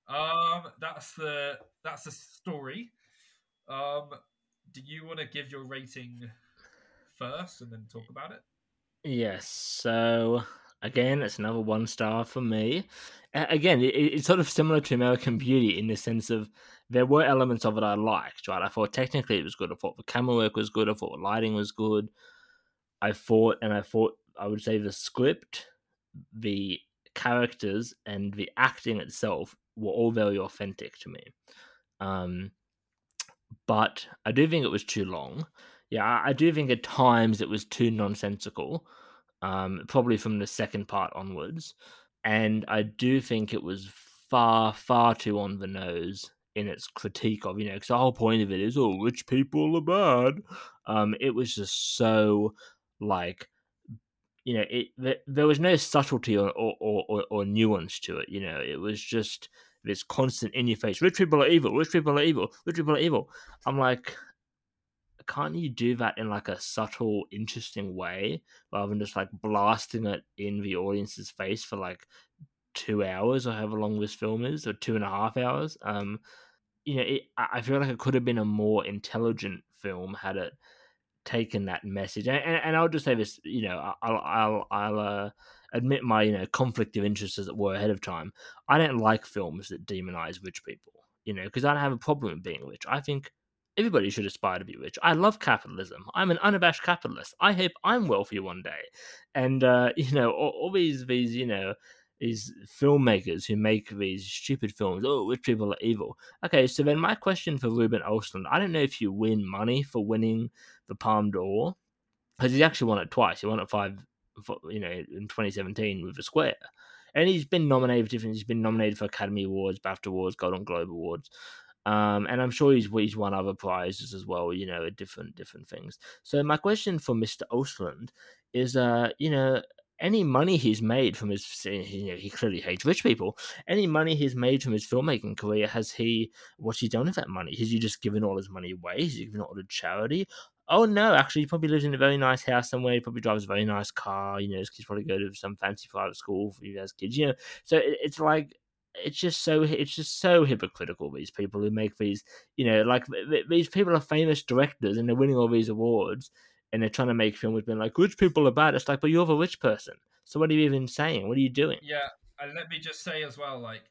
um, that's the that's the story. Um, do you want to give your rating first and then talk about it? Yes. So again, it's another one star for me. again, it, it's sort of similar to American Beauty in the sense of there were elements of it I liked. Right, I thought technically it was good. I thought the camera work was good. I thought the lighting was good. I thought, and I thought I would say the script, the characters and the acting itself were all very authentic to me. Um, but I do think it was too long. Yeah, I do think at times it was too nonsensical, um, probably from the second part onwards. And I do think it was far, far too on the nose in its critique of, you know, because the whole point of it is, oh, rich people are bad. Um, it was just so like you know, it there was no subtlety or or, or, or nuance to it. You know, it was just this constant in your face. Rich people are evil. Rich people are evil. Rich people are evil. I'm like, can't you do that in like a subtle, interesting way rather than just like blasting it in the audience's face for like two hours or however long this film is, or two and a half hours? Um, you know, it, I feel like it could have been a more intelligent film had it taken that message. And, and, and I'll just say this, you know, I'll I'll I'll uh, admit my you know conflict of interest as it were ahead of time. I don't like films that demonize rich people, you know, because I don't have a problem with being rich. I think everybody should aspire to be rich. I love capitalism. I'm an unabashed capitalist. I hope I'm wealthy one day. And uh, you know, all, all these these you know these filmmakers who make these stupid films. Oh, rich people are evil. Okay, so then my question for Ruben Östlund, I don't know if you win money for winning the Palme d'Or because he actually won it twice. He won it five, you know, in 2017 with The Square, and he's been nominated for different. He's been nominated for Academy Awards, BAFTA Awards, Golden Globe Awards. Um, and I'm sure he's he's won other prizes as well, you know, different different things. So my question for Mr. Östlund is, uh, you know, any money he's made from his you know, he clearly hates rich people any money he's made from his filmmaking career has he what's he done with that money? Has he just given all his money away? Has he given it all to charity? Oh no actually he probably lives in a very nice house somewhere he probably drives a very nice car you know his kids probably go to some fancy private school for you guys kids you know. So it, it's like it's just so it's just so hypocritical these people who make these you know like these people are famous directors and they're winning all these awards and they're trying to make film with being like rich people are bad. It's like, but you're the rich person. So what are you even saying? What are you doing? Yeah, and let me just say as well, like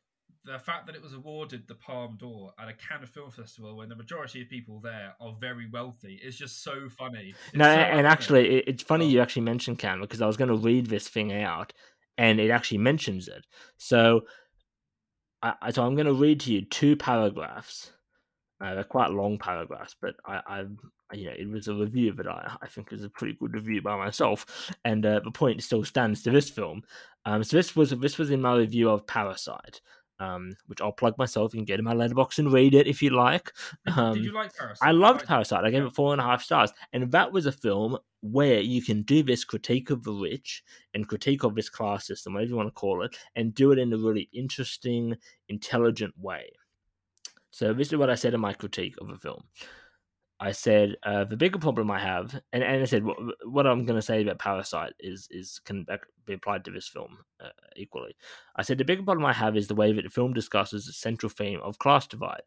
the fact that it was awarded the Palme d'Or at a Cannes Film Festival when the majority of people there are very wealthy is just so funny. It's no, so and actually, it's funny you actually mentioned Cannes because I was going to read this thing out, and it actually mentions it. So, I, so I'm going to read to you two paragraphs. Uh, they're quite long paragraphs, but I, I've you know, it was a review that I, I think is a pretty good review by myself, and uh, the point still stands to this film. Um, so this was this was in my review of Parasite, um, which I'll plug myself. You can get in my Letterboxd and read it if you like. Um, did, you like Parasite? I loved Parasite. I gave it four and a half stars, and that was a film where you can do this critique of the rich and critique of this class system, whatever you want to call it, and do it in a really interesting, intelligent way. So this is what I said in my critique of the film. I said uh, the bigger problem I have, and, and I said what, what I'm going to say about Parasite is is can be applied to this film uh, equally. I said the bigger problem I have is the way that the film discusses the central theme of class divide.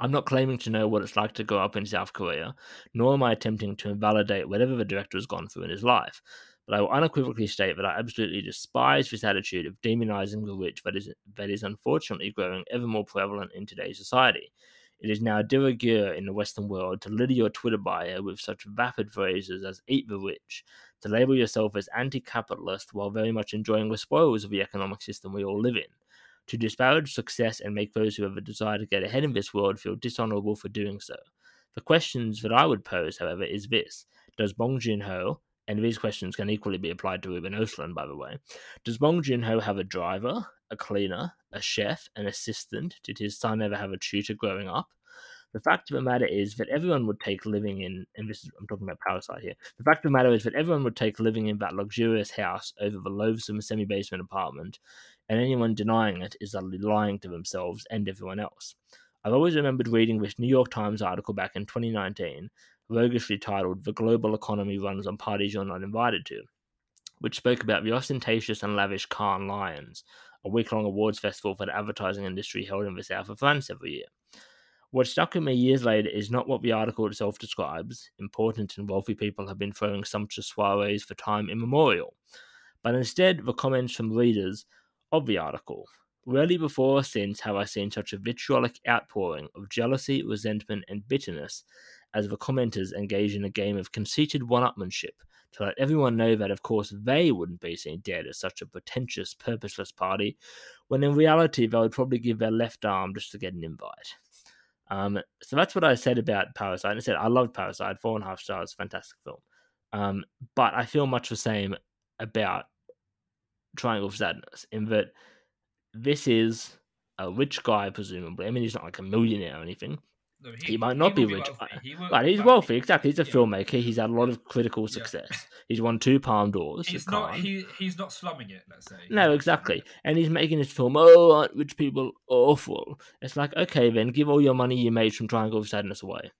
I'm not claiming to know what it's like to grow up in South Korea, nor am I attempting to invalidate whatever the director has gone through in his life. But I will unequivocally state that I absolutely despise this attitude of demonizing the rich that is that is unfortunately growing ever more prevalent in today's society. It is now de rigueur in the Western world to litter your Twitter bio with such vapid phrases as eat the rich, to label yourself as anti capitalist while very much enjoying the spoils of the economic system we all live in, to disparage success and make those who have a desire to get ahead in this world feel dishonorable for doing so. The questions that I would pose, however, is this Does Bong Joon Ho, and these questions can equally be applied to Ruben Östlund, by the way. Does Bong Joon Ho have a driver, a cleaner, a chef, an assistant? Did his son ever have a tutor growing up? The fact of the matter is that everyone would take living in, and this is, I'm talking about Parasite here. The fact of the matter is that everyone would take living in that luxurious house over the loathsome semi basement apartment, and anyone denying it is utterly lying to themselves and everyone else. I've always remembered reading this New York Times article back in 2019 roguishly titled The Global Economy Runs on Parties You're Not Invited to, which spoke about the ostentatious and lavish Cannes Lions, a week long awards festival for the advertising industry held in the south of France every year. What stuck with me years later is not what the article itself describes. Important and wealthy people have been throwing sumptuous soirees for time immemorial, but instead the comments from readers of the article. Rarely before or since have I seen such a vitriolic outpouring of jealousy, resentment, and bitterness as the commenters engage in a game of conceited one upmanship to let everyone know that, of course, they wouldn't be seen dead as such a pretentious, purposeless party, when in reality they would probably give their left arm just to get an invite. Um, so that's what I said about Parasite. I said I loved Parasite, four and a half stars, fantastic film. Um, but I feel much the same about Triangle of Sadness in that this is a rich guy, presumably. I mean, he's not like a millionaire or anything, No, he, might not be will rich. He will- Right, he's wealthy, exactly. He's a yeah. filmmaker. He's had a lot of critical Yeah. success. He's won two Palme d'Ors. He's not. He he's not slumming it. Let's say. No, exactly. And he's making this film, oh, aren't rich people awful? It's like, okay, then give all your money you made from Triangle of Sadness away.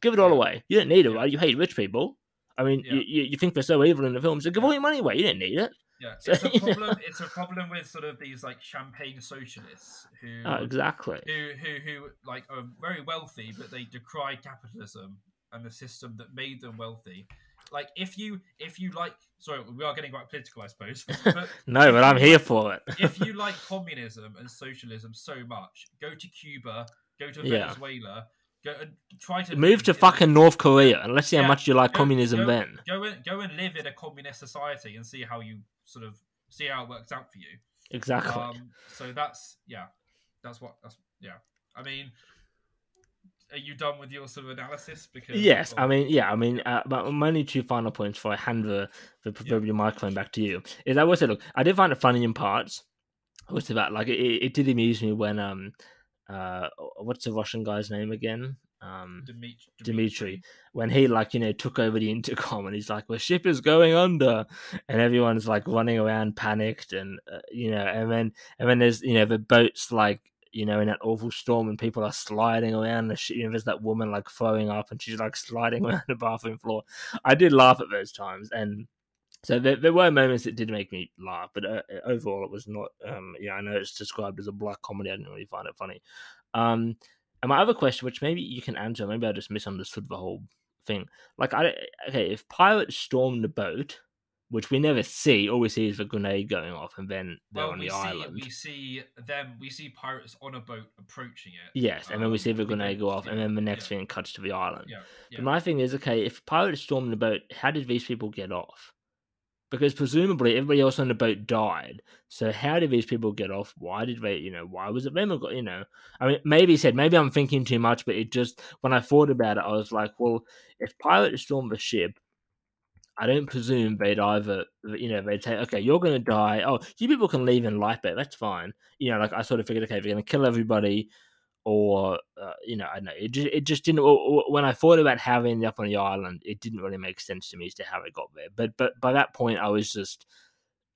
Give it all away. You don't need it, Yeah. right? You hate rich people. I mean, Yeah. you, you, think they're so evil in the film, so give Yeah. all your money away. You didn't need it. Yeah, So, it's a problem. It's a problem with sort of these like champagne socialists who Oh, exactly. who who who like are very wealthy, but they decry capitalism and the system that made them wealthy. Like if you if you like, sorry, we are getting quite political, I suppose. But No, but I'm here for it. if you like communism and socialism so much, go to Cuba, go to Yeah. Venezuela, go and try to Move to in- fucking North Korea and let's see how much you like go- communism go- then. Go and go and live in a communist society and see how you sort of see how it works out for you. Exactly. Um, so that's yeah, that's what that's yeah. I mean, are you done with your sort of analysis? Because Yes, I mean, yeah, I mean, uh, but my only two final points before I hand the, the proverbial microphone back to you is I will say, look, I did find it funny in parts. What's about like it, it did amuse me when um uh what's the Russian guy's name again um Dimitri, Dimitri when he like you know took over the intercom and he's like the ship is going under. And everyone's like running around panicked and uh, you know and then and then there's you know the boats like you know in that awful storm and people are sliding around the ship you know there's that woman like throwing up and she's like sliding around the bathroom floor. I did laugh at those times and so there, there were moments that did make me laugh but uh, overall it was not um yeah i know it's described as a black comedy. I didn't really find it funny. Um and my other question, which maybe you can answer, maybe I just misunderstood the whole thing. Like, I okay, if pirates storm the boat, which we never see, all we see is the grenade going off, and then they're Well, on we the see island. we see them. We see pirates on a boat approaching it. Yes, and then we Um, see the grenade go off, see and then the next Yeah. thing cuts to the island. Yeah, yeah. But my thing is, okay, if pirates storm the boat, how did these people get off? Because presumably everybody else on the boat died. So how did these people get off? Why did they, you know, why was it them? You know, I mean, maybe he said, maybe I'm thinking too much, but it just, when I thought about it, I was like, well, if pirates storm the ship, I don't presume they'd either, you know, they'd say, okay, you're going to die. Oh, you people can leave in lifeboat. That's fine. You know, like I sort of figured, okay, they're going to kill everybody or uh, you know, I don't know. It just, it just didn't. When I thought about they ended up on the island, it didn't really make sense to me as to how it got there. But but by that point, I was just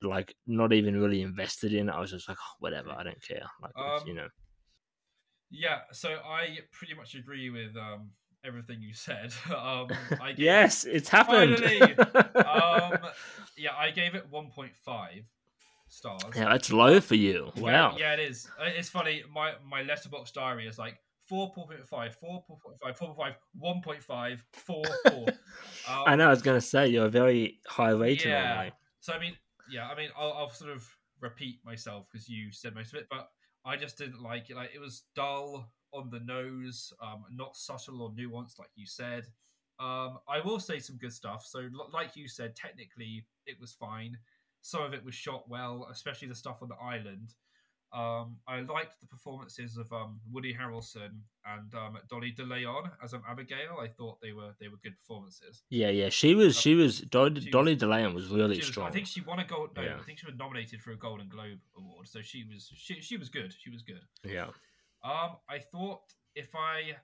like not even really invested in it. I was just like, oh, whatever, I don't care. Like Um, you know, Yeah, so I pretty much agree with um, everything you said. um, I gave- yes, it's happened. Finally! um, yeah, I gave it 1.5 stars. yeah, that's low for you. Wow. Yeah, it is. Uh, It's funny. My my Letterboxd diary is like 4.5, 4.5, 4.5, 1.5, 4, 4. Um, I know. I was gonna say you're a very high rating yeah. So I mean, yeah, I mean, I'll, I'll sort of repeat myself because you said most of it, but I just didn't like it. Like it was dull on the nose, um, not subtle or nuanced, like you said. Um, I will say some good stuff. So, like you said, technically it was fine. Some of it was shot well, especially the stuff on the island. Um, I liked the performances of um, Woody Harrelson and um, Dolly DeLeon as um, Abigail. I thought they were they were good performances. Yeah, yeah. She was. She was. Dolly, She Dolly DeLeon was really was- strong. I think she won a gold. No, Yeah. I think she was nominated for a Golden Globe award. So she was she she was good. She was good. yeah. Um, I thought if I,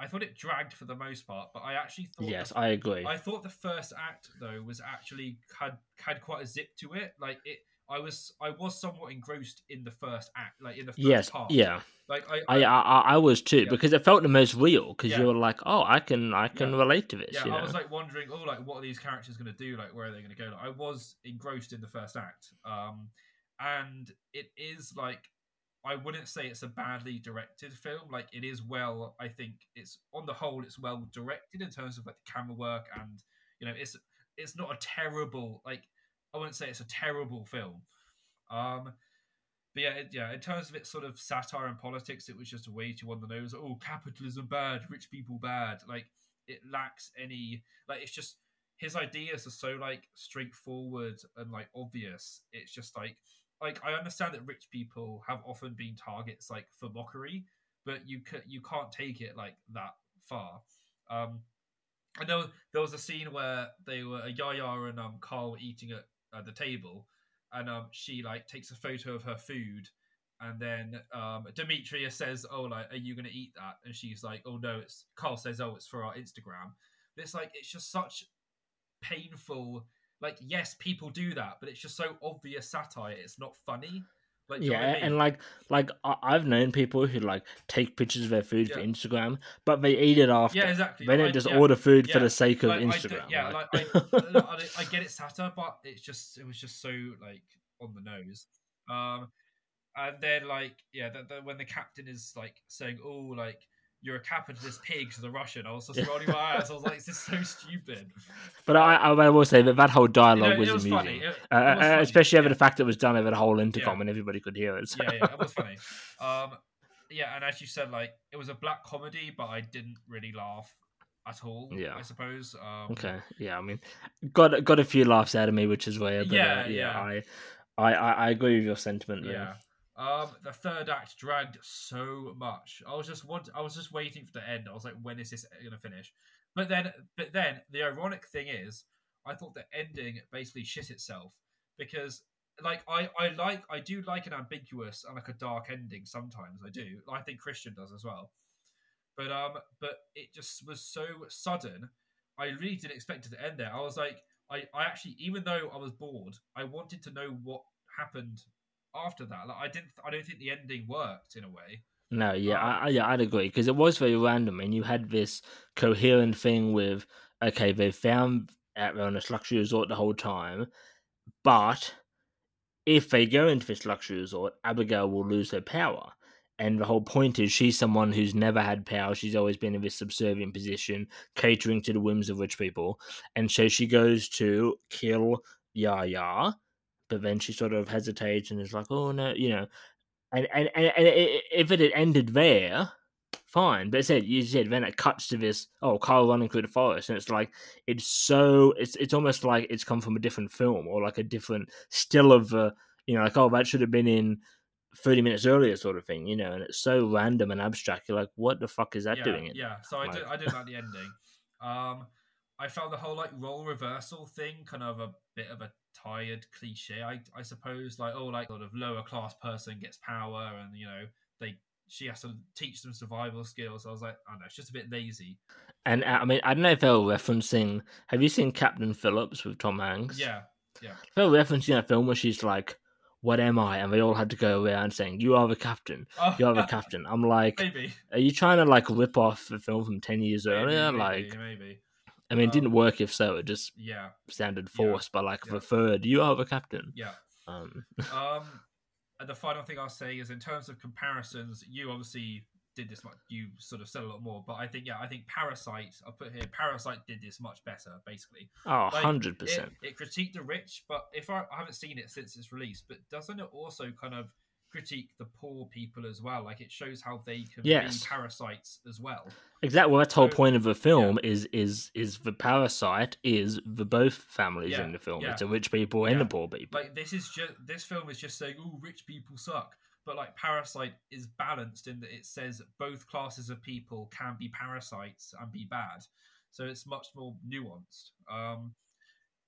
I thought it dragged for the most part, but I actually thought Yes, the, I agree. I thought the first act though was actually had had quite a zip to it. Like it, I was I was somewhat engrossed in the first act, like in the first yes. part. Yeah. like I, I, I I I was too Yeah. because it felt the most real because Yeah. you were like, oh, I can I can Yeah. relate to this. yeah, you know? I was like wondering, oh, like what are these characters going to do? Like where are they going to go? Like, I was engrossed in the first act, um, and it is like I wouldn't say it's a badly directed film. Like it is well, I think it's on the whole, it's well directed in terms of like the camera work, and you know, it's it's not a terrible like I wouldn't say it's a terrible film. Um, but yeah, it, yeah, in terms of its sort of satire and politics, it was just a way too on the nose. Oh, capitalism bad, rich people bad. Like it lacks any like it's just his ideas are so like straightforward and like obvious. It's just like like I understand that rich people have often been targets like for mockery, but you can you can't take it like that far. Um, I know there was a scene where they were Yaya and um Carl were eating at, at the table, and um she like takes a photo of her food, and then um Demetria says, "Oh, like, are you gonna eat that?" And she's like, "Oh no, it's." Carl says, "Oh, it's for our Instagram." But it's like it's just such painful. Like, yes, people do that, but it's just so obvious satire. It's not funny. Like, do yeah, I mean? and like like I, I've known people who like take pictures of their food for Instagram, but they eat it after. yeah, exactly. They don't I- just yeah. order food for the sake of Like, I d- Instagram. yeah, like- I, I, I get it satire, but it's just it was just so like on the nose. Um, and then like yeah, the, the, when the captain is like saying, "Oh, like you're a capitalist pig" to the Russian, I was just rolling my eyes. I was like, "This is so stupid." but I, I, will say that that whole You dialogue know, was, was amusing, funny, It- uh, it was uh, funny, especially over yeah. the fact that it was done over the whole intercom and everybody could hear it. so- yeah, yeah, it was funny. Um, yeah, and as you said, like it was a black comedy, but I didn't really laugh at all. Yeah. I suppose. Um, Okay, yeah, I mean, got got a few laughs out of me, which is weird. But, Yeah, uh, yeah, yeah. I, I, I, I agree with your sentiment. Yeah. Um, the third act dragged so much. I was just want, I was just waiting for the end. I was like, when is this gonna finish? But then, but then the ironic thing is, I thought the ending basically shit itself because, like, I I like I do like an ambiguous and like a dark ending sometimes. I do. I think Christian does as well. But um, but it just was so sudden. I really didn't expect it to end there. I was like, I, I actually, even though I was bored, I wanted to know what happened after that. Like, I didn't, I don't think the ending worked in a way. No, yeah, Um, I, I- yeah, I'd agree because it was very random, and you had this coherent thing with okay, they found out on a luxury resort the whole time, but if they go into this luxury resort, Abigail will lose her power. And the whole point is she's someone who's never had power. She's always been in this subservient position, catering to the whims of rich people. And so she goes to kill Yaya, but then she sort of hesitates and is like, oh no, you know. And and, and, and i- i- if it had ended there, fine. But it said you said then it cuts to this oh Carl running through the forest, and it's like it's so it's it's almost like it's come from a different film or like a different still of uh, you know like oh that should have been in 30 minutes earlier sort of thing you know and it's so random and abstract you're like what the fuck is that yeah, doing it yeah. So I did, Like- I did like the ending. Um, I found the whole like role reversal thing kind of a bit of a tired cliche, I, I suppose. Like, oh, like sort of lower class person gets power, and you know they she has to teach them survival skills. I was like, I don't know, it's just a bit lazy. and uh, i mean i don't know if they were referencing have you seen captain phillips with tom hanks Yeah, if they were referencing that film where she's like what am i and they all had to go around saying you are the captain oh, you are the captain i'm like maybe. are you trying to like rip off the film from 10 years maybe, earlier maybe, like maybe. I mean it didn't um, work if so it just Yeah, sounded Yeah, forced but like yeah. the third you are the captain yeah. um Um, and the final thing I'll say is in terms of comparisons, you obviously did this much. You sort of said a lot more, but I think yeah, I think Parasite. I'll put here. Parasite did this much better, basically. Oh, Like, 100 It, percent. it critiqued the rich, but if I, I haven't seen it since its release, but doesn't it also kind of critique the poor people as well? Like it shows how they can Yes. be parasites as well. Exactly. Well, that's the whole point of the film is is is the parasite is the both families Yeah, in the film. yeah. It's the rich people and the poor people. Like this is just this film is just saying, "Oh, rich people suck." But like Parasite is balanced in that it says both classes of people can be parasites and be bad, so it's much more nuanced. Um,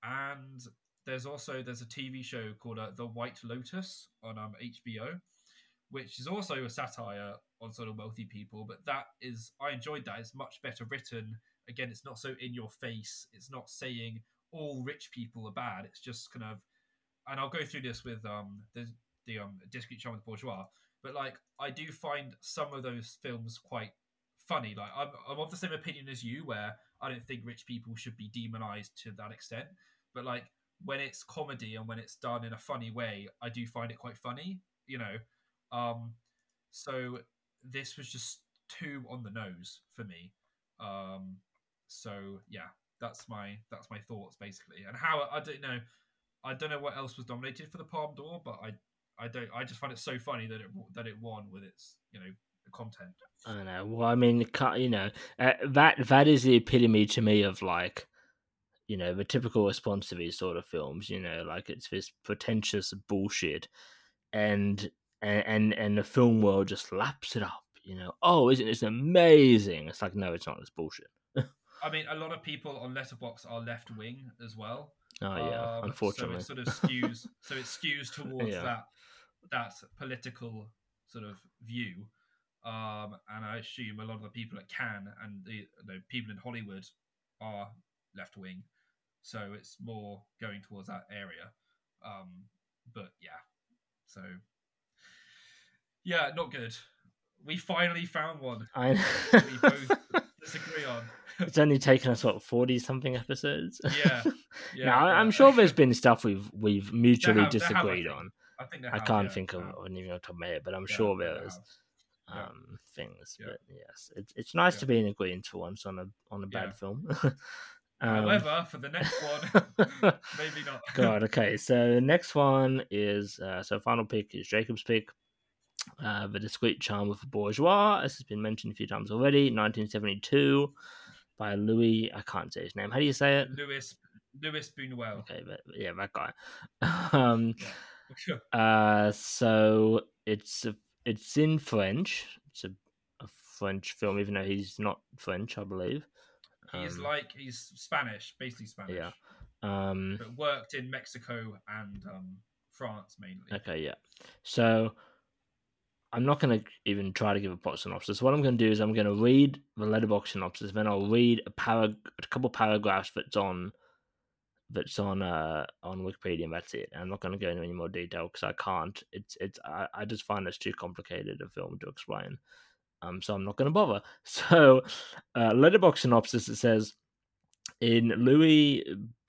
and there's also there's a TV show called uh, The White Lotus on um, HBO, which is also a satire on sort of wealthy people. But that is I enjoyed that. It's much better written. Again, it's not so in your face. It's not saying all rich people are bad. It's just kind of and I'll go through this with um the the um discreet charm with bourgeois, but like I do find some of those films quite funny. Like I'm I'm of the same opinion as you, where I don't think rich people should be demonized to that extent. But like when it's comedy and when it's done in a funny way, I do find it quite funny. You know, um, so this was just too on the nose for me. Um, so yeah, that's my that's my thoughts basically. And how I don't know. I don't know what else was nominated for the Palme d'Or, but I I don't I just find it so funny that it that it won with its you know content. I don't know. Well, I mean, you know, uh, that that is the epitome to me of like, you know, the typical response to these sort of films. You know, like it's this pretentious bullshit, and and and, and the film world just laps it up. You know, oh, isn't this amazing? It's like, no, it's not. It's bullshit. I mean, a lot of people on Letterboxd are left wing as well. Oh yeah, Um, unfortunately. so it sort of skews. so it skews towards Yeah. that that political sort of view. Um, and I assume a lot of the people at Cannes and the, the people in Hollywood are left wing, so it's more going towards that area. Um, but yeah, so yeah, not good. We finally found one I we both disagree on. it's only taken us what forty something episodes. Yeah, yeah. no, I, yeah. I'm sure there's been stuff we've we've mutually have- have, I disagreed think. on. I think I have, can't yeah, think of anything off top of my head, but I'm sure there is have. Um, things. But yes, it's it's nice to be in agreement for once on a on a bad film. Um, However, for the next one, maybe not. God, okay. So the next one is uh, so final pick is Jacob's pick. Uh, the discreet charm of a bourgeois, as has been mentioned a few times already, 1972, by Louis. I can't say his name. How do you say it? Louis Louis Buñuel. Okay, but yeah, that guy. um, Yeah. uh, so it's a, it's in French. It's a, a French film, even though he's not French, I believe. He's Um, like he's Spanish, basically Spanish. yeah. Um, But worked in Mexico and um, France mainly. Okay, yeah. So I'm not going to even try to give a plot synopsis. What I'm going to do is I'm going to read the Letterboxd synopsis, then I'll read a parag- a couple paragraphs that's on that's on uh on Wikipedia, and that's it. I'm not going to go into any more detail because I can't. It's it's I, I just find it's too complicated a film to explain. Um, so I'm not going to bother. So, uh, Letterboxd synopsis it says in Louis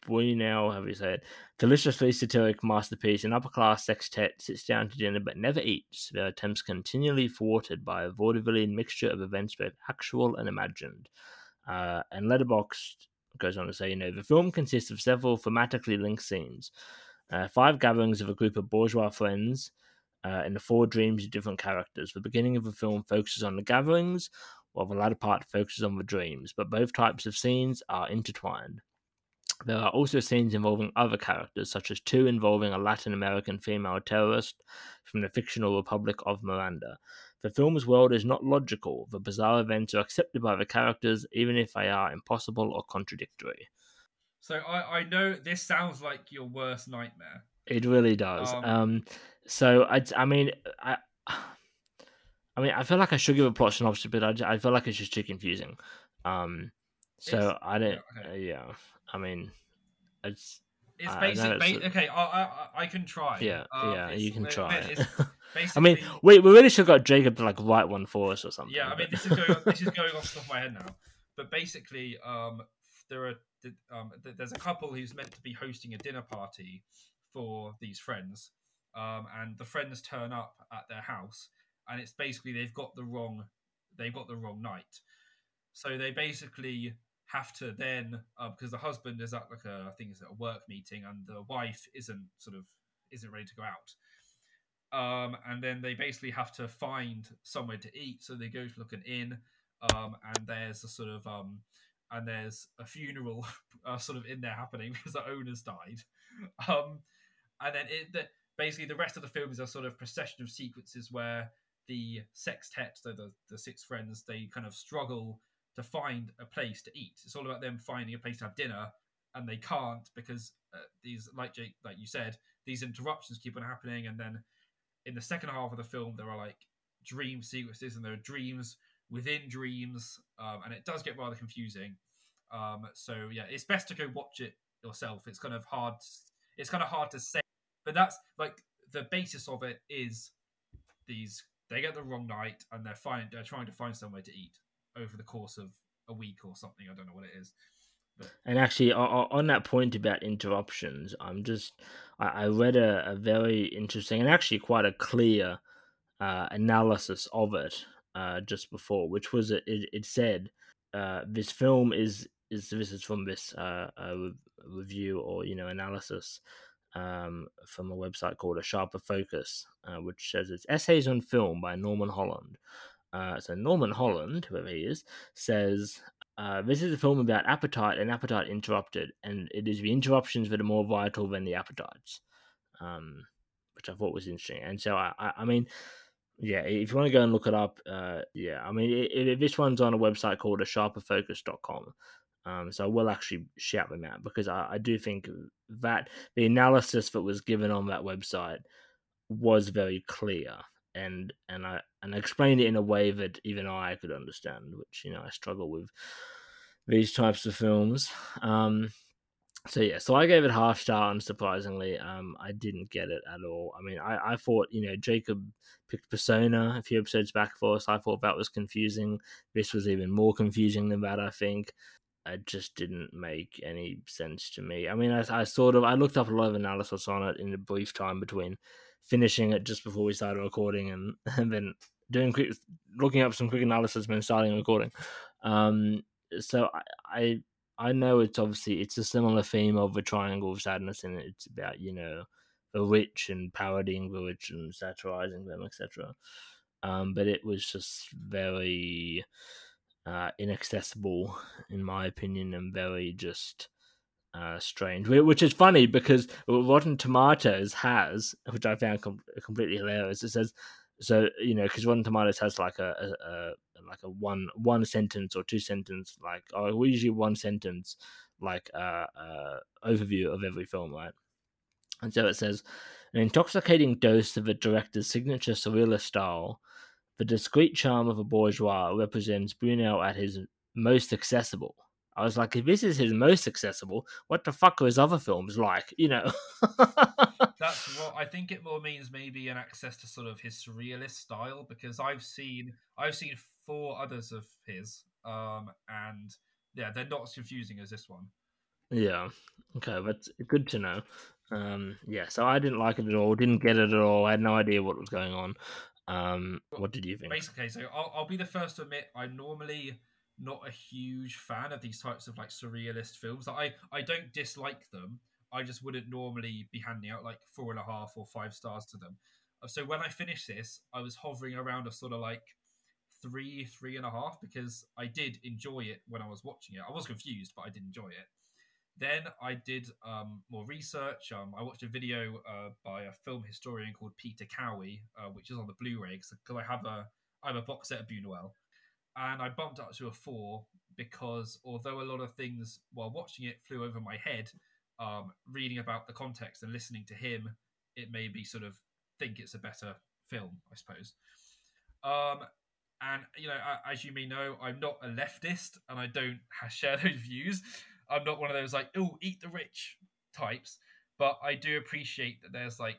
Buñuel, do you say it? Deliciously satiric masterpiece, an upper class sextet sits down to dinner but never eats. Their attempts continually thwarted by a vaudevillian mixture of events both actual and imagined. Uh, and Letterboxd goes on to say, you know, the film consists of several thematically linked scenes. Uh, five gatherings of a group of bourgeois friends uh, in the four dreams of different characters. The beginning of the film focuses on the gatherings, while the latter part focuses on the dreams, but both types of scenes are intertwined. There are also scenes involving other characters, such as two involving a Latin American female terrorist from the fictional Republic of Miranda. The film's world is not logical. The bizarre events are accepted by the characters, even if they are impossible or contradictory. So I, I know this sounds like your worst nightmare. It really does. Um, Um, so I, I mean, I, I mean, I feel like I should give a plot synopsis, but I, I feel like it's just too confusing. Um, so It's- I don't. yeah, okay. uh, yeah, I mean, it's It's basically it's a- okay. I, I I can try. yeah, Um, yeah. You can try. basically, I mean, we we really should have got Jacob to like write one for us or something. Yeah, I mean, this is going this is going off the top of my head now. But basically, um, there are um, there's a couple who's meant to be hosting a dinner party for these friends, um, and the friends turn up at their house, and it's basically they've got the wrong they've got the wrong night. So they basically have to then because uh, the husband is at like a I think it's a work meeting and the wife isn't sort of isn't ready to go out. Um, and then they basically have to find somewhere to eat, so they go to look an inn. Um, and there's a sort of um, and there's a funeral uh, sort of in there happening because the owner's died. Um, and then it the, basically the rest of the film is a sort of procession of sequences where the sextet, so the the six friends, they kind of struggle to find a place to eat. It's all about them finding a place to have dinner, and they can't because uh, these, like Jake, like you said, these interruptions keep on happening. And then in the second half of the film, there are like dream sequences, and there are dreams within dreams, um, and it does get rather confusing. Um, so yeah, it's best to go watch it yourself. It's kind of hard. It's kind of hard to say, but that's like the basis of it is these. They get the wrong night, and they're find they're trying to find somewhere to eat over the course of a week or something. I don't know what it is. And actually, on that point about interruptions, I'm just I read a, a very interesting and actually quite a clear uh, analysis of it uh, just before, which was it, it said uh, this film is is this is from this uh, review or you know analysis um, from a website called A Sharper Focus, uh, which says it's essays on film by Norman Holland. Uh, so Norman Holland, whoever he is, says uh, this is a film about appetite and appetite interrupted, and it is the interruptions that are more vital than the appetites, um, which I thought was interesting. And so I, I, I, mean, yeah, if you want to go and look it up, uh, yeah, I mean, it, it, this one's on a website called a sharperfocus.com. Um, so I will actually shout them out because I, I do think that the analysis that was given on that website was very clear and and I and I explained it in a way that even I could understand, which you know I struggle with these types of films. Um, so yeah, so I gave it half star, unsurprisingly. Um, I didn't get it at all. I mean, I, I thought you know Jacob picked Persona a few episodes back for us. I thought that was confusing. This was even more confusing than that. I think it just didn't make any sense to me. I mean, I, I sort of I looked up a lot of analysis on it in the brief time between finishing it just before we started recording and, and then doing quick looking up some quick analysis then starting recording. Um, so I, I I know it's obviously it's a similar theme of the triangle of sadness and it's about, you know, the rich and parodying the rich and satirizing them, etc. Um, but it was just very uh, inaccessible in my opinion and very just uh, strange, which is funny because Rotten Tomatoes has, which I found com- completely hilarious. It says, so you know, because Rotten Tomatoes has like a, a, a, like a one one sentence or two sentence, like or usually one sentence, like uh, uh, overview of every film, right? And so it says, an intoxicating dose of a director's signature surrealist style. The discreet charm of a bourgeois represents Buñuel at his most accessible I was like, if this is his most accessible, what the fuck are his other films like? You know. That's what I think. It more means maybe an access to sort of his surrealist style because I've seen I've seen four others of his, um, and yeah, they're not as confusing as this one. Yeah. Okay, that's good to know. Um, yeah, so I didn't like it at all. Didn't get it at all. I had no idea what was going on. Um, what did you think? Basically, so I'll, I'll be the first to admit I'm normally not a huge fan of these types of like surrealist films. I I don't dislike them. I just wouldn't normally be handing out like four and a half or five stars to them. Uh, so when I finished this, I was hovering around a sort of like three, three and a half because I did enjoy it when I was watching it. I was confused, but I did enjoy it. Then I did um, more research. Um, I watched a video uh, by a film historian called Peter Cowie, uh, which is on the Blu-ray because I have a I have a box set of Buñuel, and I bumped up to a four because although a lot of things while watching it flew over my head, um, reading about the context and listening to him, it made me sort of think it's a better film, I suppose. Um, and you know, as you may know, I'm not a leftist, and I don't share those views. I'm not one of those like, "oh, eat the rich" types. But I do appreciate that there's like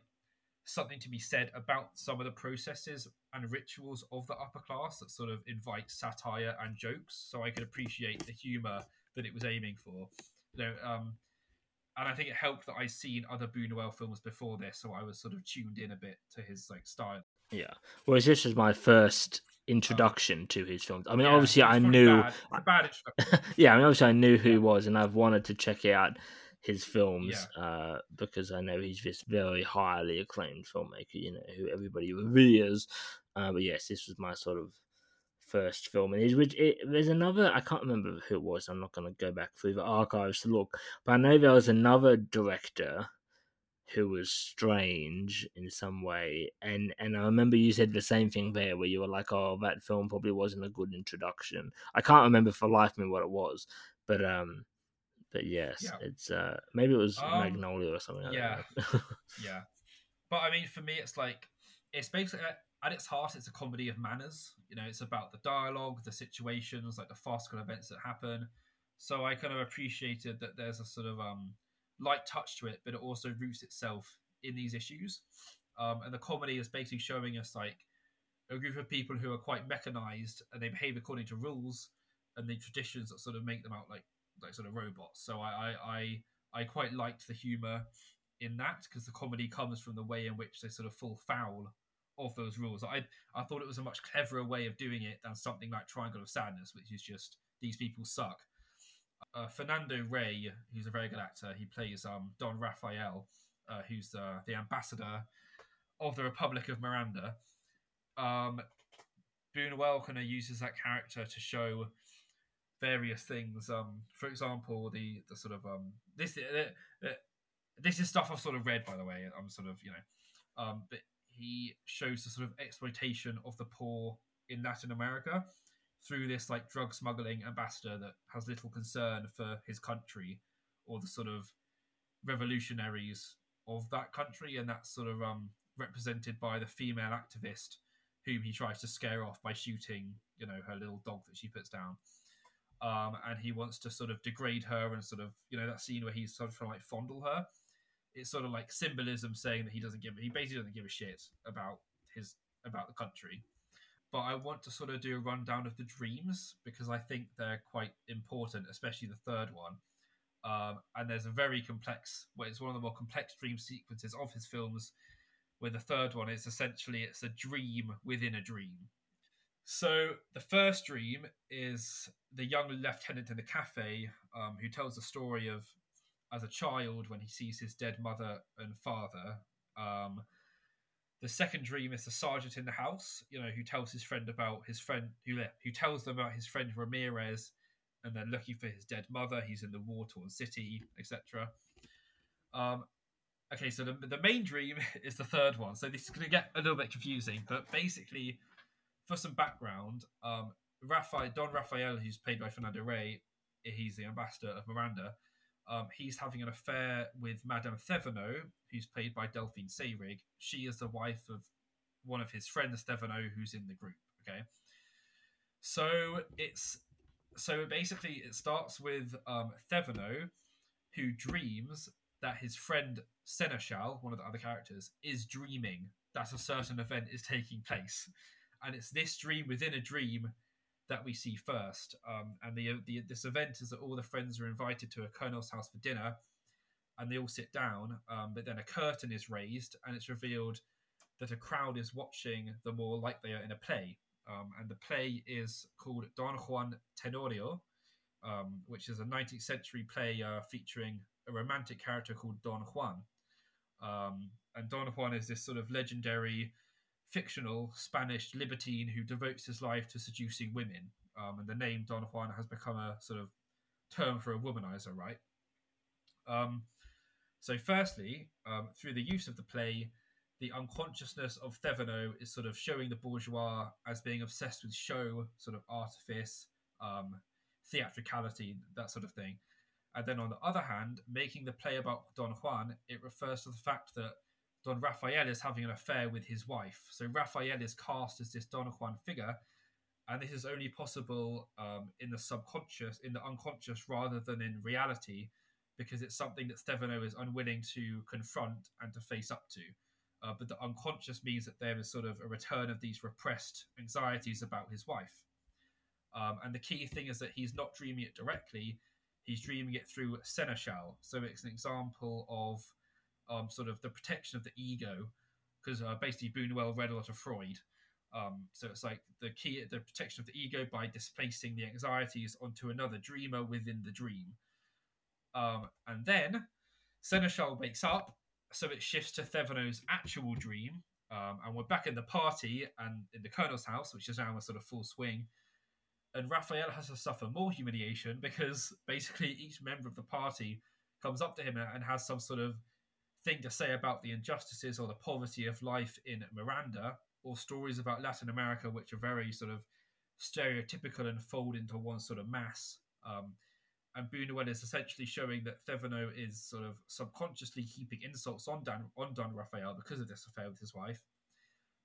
something to be said about some of the processes and rituals of the upper class that sort of invite satire and jokes. So I could appreciate the humor that it was aiming for. You know, um, and I think it helped that I'd seen other Buñuel films before this, so I was sort of tuned in a bit to his like style. Yeah, whereas this was my first introduction to his films. I mean, Yeah, obviously, I knew, bad. It's a bad introduction. yeah, I mean, obviously, I knew who he was, and I've wanted to check out his films Yeah. uh, because I know he's this very highly acclaimed filmmaker. You know, who everybody reveres. Uh, but yes, this was my sort of first film, and it, there's another. I can't remember who it was. I'm not going to go back through the archives to look, but I know there was another director who was strange in some way and and I remember you said the same thing there where you were like oh that film probably wasn't a good introduction I can't remember for life me what it was but um but yes Yeah. it's uh maybe it was Um, Magnolia or something like yeah. that Yeah, but I mean, for me, it's like it's basically at, at its heart, it's a comedy of manners. You know, it's about the dialogue, the situations, like the farcical events that happen. So I kind of appreciated that there's a sort of um light touch to it, but it also roots itself in these issues. Um, and the comedy is basically showing us like a group of people who are quite mechanized and they behave according to rules and the traditions that sort of make them out like like sort of robots. So I I I, I quite liked the humor in that because the comedy comes from the way in which they sort of fall foul of those rules. I I thought it was a much cleverer way of doing it than something like Triangle of Sadness, which is just these people suck. Uh, Fernando Rey, who's a very good actor, he plays um, Don Raphael, uh, who's uh, the ambassador of the Republic of Miranda. Um, Buñuel kind of uses that character to show various things. Um, for example, the the sort of um, this uh, uh, this is stuff I've sort of read, by the way. I'm sort of you know, um, but he shows the sort of exploitation of the poor in Latin America through this like drug smuggling ambassador that has little concern for his country or the sort of revolutionaries of that country, and that's sort of um, represented by the female activist whom he tries to scare off by shooting, you know, her little dog that she puts down. Um, and he wants to sort of degrade her and sort of, you know, that scene where he's sort of trying to like fondle her. It's sort of like symbolism saying that he doesn't give, he basically doesn't give a shit about his about the country. But I want to sort of do a rundown of the dreams because I think they're quite important, especially the third one. Um, and there's a very complex, well, it's one of the more complex dream sequences of his films. Where the third one is essentially it's a dream within a dream. So the first dream is the young lieutenant in the cafe um, who tells the story of as a child when he sees his dead mother and father. Um, the second dream is the sergeant in the house, you know, who tells his friend about his friend who who tells them about his friend Ramirez, and they're looking for his dead mother. He's in the war-torn city, etc. Um, okay, so the, the main dream is the third one. So this is going to get a little bit confusing, but basically, for some background, um, Raphael, Don Raphael, who's played by Fernando Rey, he's the ambassador of Miranda. Um, he's having an affair with Madame Thevenot, who's played by Delphine Seyrig. She is the wife of one of his friends, Thevenot, who's in the group. Okay, so it's so basically it starts with um, Thevenot, who dreams that his friend Seneschal, one of the other characters, is dreaming that a certain event is taking place, and it's this dream within a dream that we see first. Um, and the, the this event is that all the friends are invited to a colonel's house for dinner, and they all sit down. Um, but then a curtain is raised, and it's revealed that a crowd is watching them all like they are in a play. Um, and the play is called Don Juan Tenorio, um, which is a 19th century play uh, featuring a romantic character called Don Juan. Um, and Don Juan is this sort of legendary fictional Spanish libertine who devotes his life to seducing women. Um, and the name Don Juan has become a sort of term for a womanizer, right? Um, so, firstly, um, through the use of the play, the unconsciousness of Thevenot is sort of showing the bourgeois as being obsessed with show, sort of artifice, um, theatricality, that sort of thing. And then on the other hand, making the play about Don Juan, it refers to the fact that Don Raphael is having an affair with his wife. So Raphael is cast as this Don Juan figure, and this is only possible um, in the subconscious, in the unconscious, rather than in reality, because it's something that Stefano is unwilling to confront and to face up to. Uh, but the unconscious means that there is sort of a return of these repressed anxieties about his wife. Um, and the key thing is that he's not dreaming it directly; he's dreaming it through Seneschal. So it's an example of um, sort of the protection of the ego, because uh, basically Buñuel read a lot of Freud, Um, so it's like the key, the protection of the ego by displacing the anxieties onto another dreamer within the dream. Um, and then Seneschal wakes up, so it shifts to Thevenot's actual dream, um, and we're back in the party and in the Colonel's house, which is now a sort of full swing. And Raphael has to suffer more humiliation because basically each member of the party comes up to him and has some sort of thing to say about the injustices or the poverty of life in Miranda, or stories about Latin America, which are very sort of stereotypical and fold into one sort of mass. Um, and Buñuel is essentially showing that Thevenot is sort of subconsciously heaping insults on Dan, on Don Raphael because of this affair with his wife.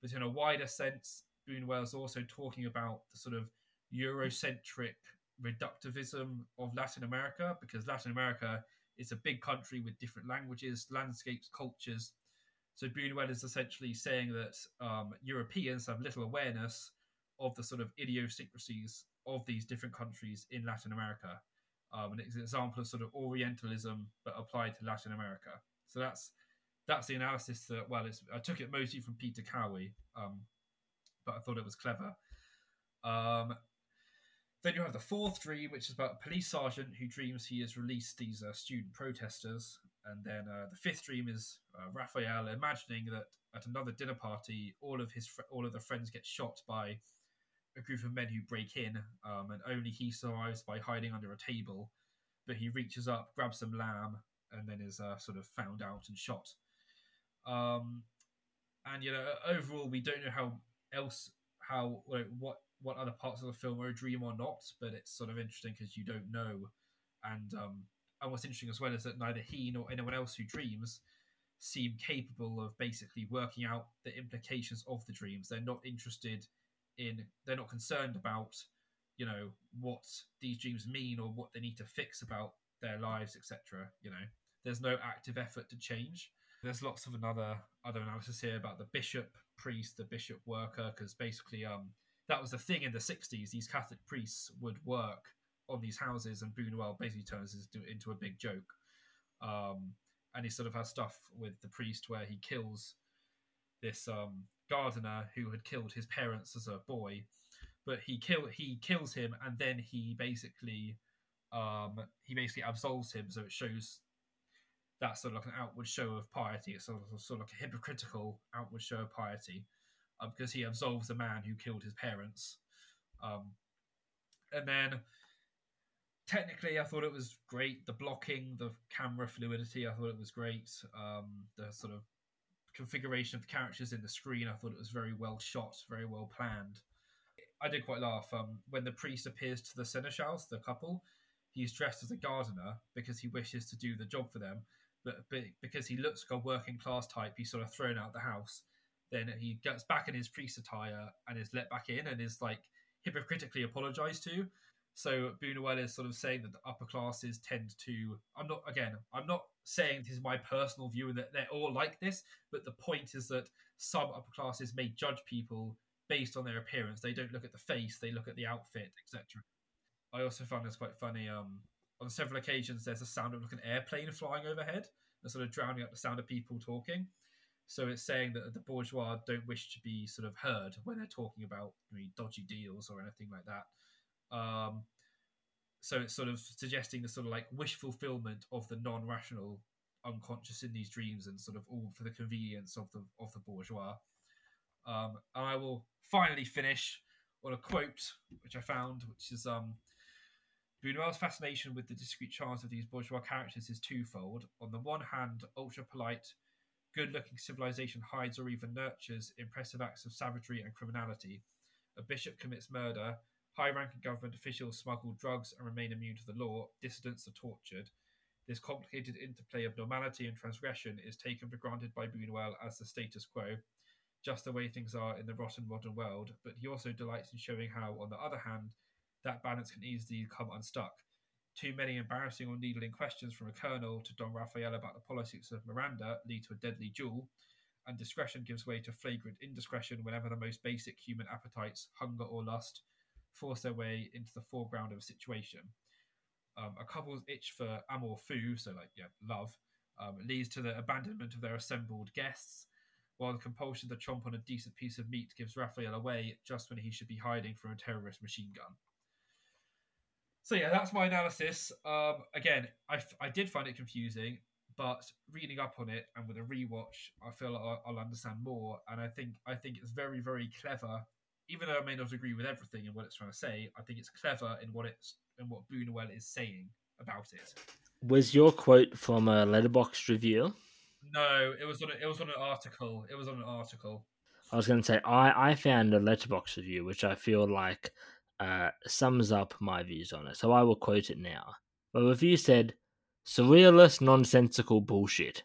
But in a wider sense, Buñuel is also talking about the sort of Eurocentric reductivism of Latin America because Latin America is a big country with different languages, landscapes, cultures. So Buñuel is essentially saying that um, Europeans have little awareness of the sort of idiosyncrasies of these different countries in Latin America um, and it's an example of sort of Orientalism but applied to Latin America. So that's that's the analysis that well, it's I took it mostly from Peter Cowie, um, but I thought it was clever. Um, then you have the fourth dream, which is about a police sergeant who dreams he has released these uh, student protesters. And then uh, the fifth dream is uh, Raphael imagining that at another dinner party, all of his fr- all of the friends get shot by a group of men who break in, um, and only he survives by hiding under a table. But he reaches up, grabs some lamb, and then is uh, sort of found out and shot. Um, and you know, overall, we don't know how else how like, what what other parts of the film are a dream or not, but it's sort of interesting because you don't know. And um, and what's interesting as well is that neither he nor anyone else who dreams seem capable of basically working out the implications of the dreams. They're not interested in they're not concerned about you know what these dreams mean or what they need to fix about their lives etc you know there's no active effort to change there's lots of another other analysis here about the bishop priest the bishop worker because basically um that was the thing in the 60s these catholic priests would work on these houses and Buñuel basically turns this into a big joke. Um and he sort of has stuff with the priest where he kills this um gardener who had killed his parents as a boy, but he kill he kills him and then he basically um he basically absolves him, so it shows that sort of like an outward show of piety. It's sort of sort of like a hypocritical outward show of piety, um, because he absolves the man who killed his parents. Um, and then technically, I thought it was great. The blocking, the camera fluidity, I thought it was great. Um, the sort of configuration of the characters in the screen. I thought it was very well shot, very well planned. I did quite laugh um, when the priest appears to the seneschals, the couple. He's dressed as a gardener because he wishes to do the job for them, but, but because he looks like a working class type, he's sort of thrown out the house. Then he gets back in his priest attire and is let back in and is like hypocritically apologized to. So Buñuel is sort of saying that the upper classes tend to. I'm not again. I'm not saying this is my personal view and that they're all like this, but the point is that some upper classes may judge people based on their appearance. They don't look at the face; they look at the outfit, etc. I also found this quite funny. Um, on several occasions, there's a sound of like an airplane flying overhead, and sort of drowning out the sound of people talking. So it's saying that the bourgeois don't wish to be sort of heard when they're talking about you know, dodgy deals or anything like that. Um, so it's sort of suggesting the sort of like wish fulfillment of the non-rational unconscious in these dreams and sort of all for the convenience of the of the bourgeois. Um, and I will finally finish on a quote which I found, which is um, Buñuel's fascination with the discrete charms of these bourgeois characters is twofold. On the one hand, ultra polite, good looking civilization hides or even nurtures impressive acts of savagery and criminality. A bishop commits murder, High ranking government officials smuggle drugs and remain immune to the law. Dissidents are tortured. This complicated interplay of normality and transgression is taken for granted by Buñuel as the status quo, just the way things are in the rotten modern world, but he also delights in showing how, on the other hand, that balance can easily come unstuck. Too many embarrassing or needling questions from a colonel to Don Raphael about the politics of Miranda lead to a deadly duel, and discretion gives way to flagrant indiscretion whenever the most basic human appetites, hunger or lust, force their way into the foreground of a situation. Um, a couple's itch for amour fou, so like yeah, love, um, leads to the abandonment of their assembled guests. while the compulsion to chomp on a decent piece of meat gives Raphael away just when he should be hiding from a terrorist machine gun. So yeah, that's my analysis. Um, again, I, I did find it confusing, but reading up on it and with a rewatch, I feel like I'll, I'll understand more. And I think I think it's very very clever. Even though I may not agree with everything and what it's trying to say, I think it's clever in what it's and what Buñuel is saying about it. Was your quote from a Letterboxd review? No, it was on a, it was on an article. It was on an article. I was going to say I I found a Letterboxd review which I feel like uh, sums up my views on it. So I will quote it now. The review said, "Surrealist, nonsensical bullshit."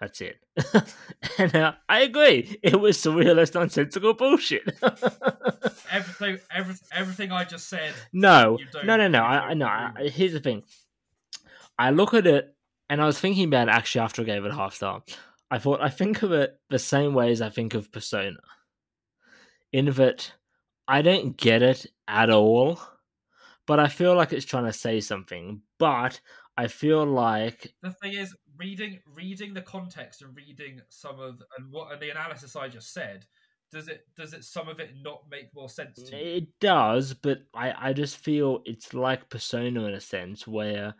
That's it. and uh, I agree. It was surrealist, nonsensical bullshit. everything, everything, everything I just said. No, no, no, no. I, know. I, here's the thing. I look at it, and I was thinking about it actually after I gave it a half star. I thought I think of it the same way as I think of Persona. In that I don't get it at all, but I feel like it's trying to say something. But I feel like the thing is reading reading the context and reading some of and what and the analysis I just said. Does it does it some of it not make more sense to you? It does, but I I just feel it's like Persona in a sense where,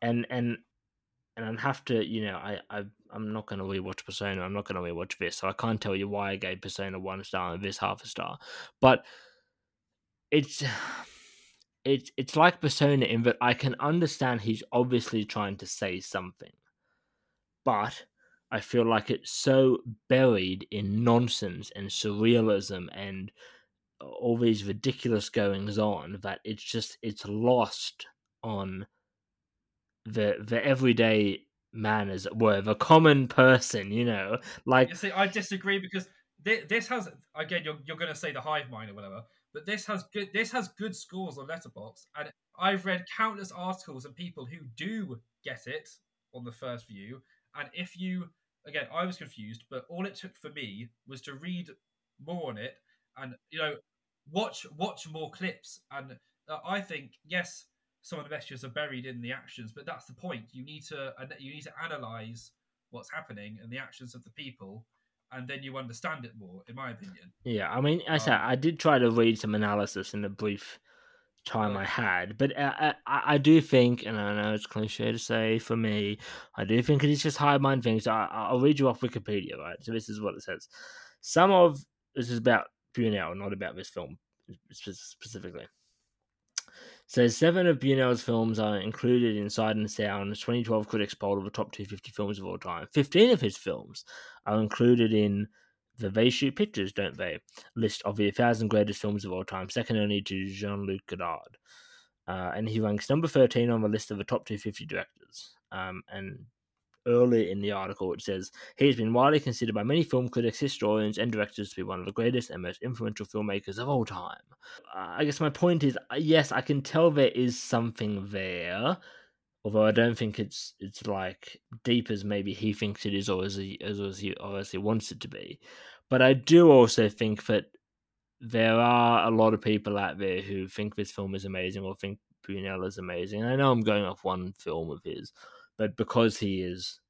and and and I'd have to, you know, I, I I'm not going to rewatch Persona. I'm not going to rewatch this, so I can't tell you why I gave Persona one star and this half a star. But it's it's it's like Persona in that I can understand he's obviously trying to say something, but I feel like it's so buried in nonsense and surrealism and all these ridiculous goings on that it's just it's lost on the the everyday man as it were the common person you know? Like you see i disagree because this, this has again you're, you're going to say the hive mind or whatever but this has good this has good scores on Letterboxd, and I've read countless articles and people who do get it on the first view. And if you again, I was confused, but all it took for me was to read more on it and you know watch watch more clips. And uh, I think yes, some of the messages are buried in the actions, but that's the point. You need to you need to analyze what's happening and the actions of the people and then you understand it more, in my opinion. Yeah, I mean, I said um, I did try to read some analysis in the brief time I had, but uh, uh, I, I, do think, and I know it's cliche to say for me, I do think it's just high mind things. I, will read you off Wikipedia, right? So this is what it says. Some of this is about Buñuel, not about this film specifically. So seven of Buñuel's films are included in Sight and Sound's 2012 Critics Poll of the top 250 films of all time. 15 of his films are included in the They Shoot Pictures, don't they? List of the 1,000 greatest films of all time, second only to Jean Luc Godard. Uh, and he ranks number 13 on the list of the top 250 directors. Um, and earlier in the article, it says he has been widely considered by many film critics, historians, and directors to be one of the greatest and most influential filmmakers of all time. Uh, I guess my point is, uh, yes, I can tell there is something there, although I don't think it's it's like deep as maybe he thinks it is, or as he as, as he he wants it to be. But I do also think that there are a lot of people out there who think this film is amazing or think Buñuel is amazing. I know I'm going off one film of his, but because he is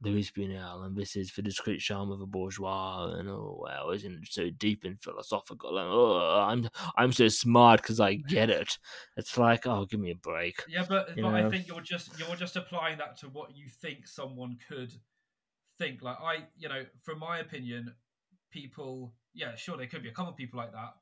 Louis Buñuel and this is the discreet charm of a bourgeois and oh wow isn't it so deep and philosophical and oh I'm I'm so smart because I get it. It's like oh give me a break yeah but, but I think you're just you're just applying that to what you think someone could think. Like I you know from my opinion people yeah sure there could be a couple of people like that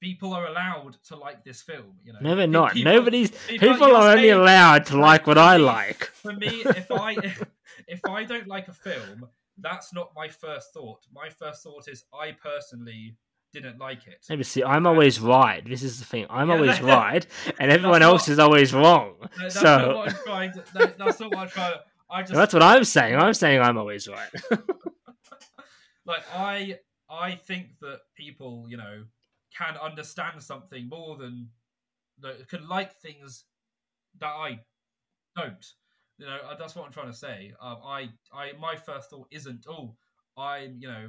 people are allowed to like this film. You know, no, they're not. People, Nobody's people, people are only allowed to like what I like. For me, if I if, if I don't like a film, that's not my first thought. My first thought is I personally didn't like it. Maybe see, I'm always right. This is the thing. I'm yeah, always right, and everyone else not, is always wrong. that's so not what I'm trying to, that, that's not what I'm trying to. I just, that's what I'm saying. I'm saying I'm always right. like I, I think that people, you know, can understand something more than that can like things that I don't. You know, uh, that's what I'm trying to say. Um, I, I, my first thought isn't, oh, I'm, you know,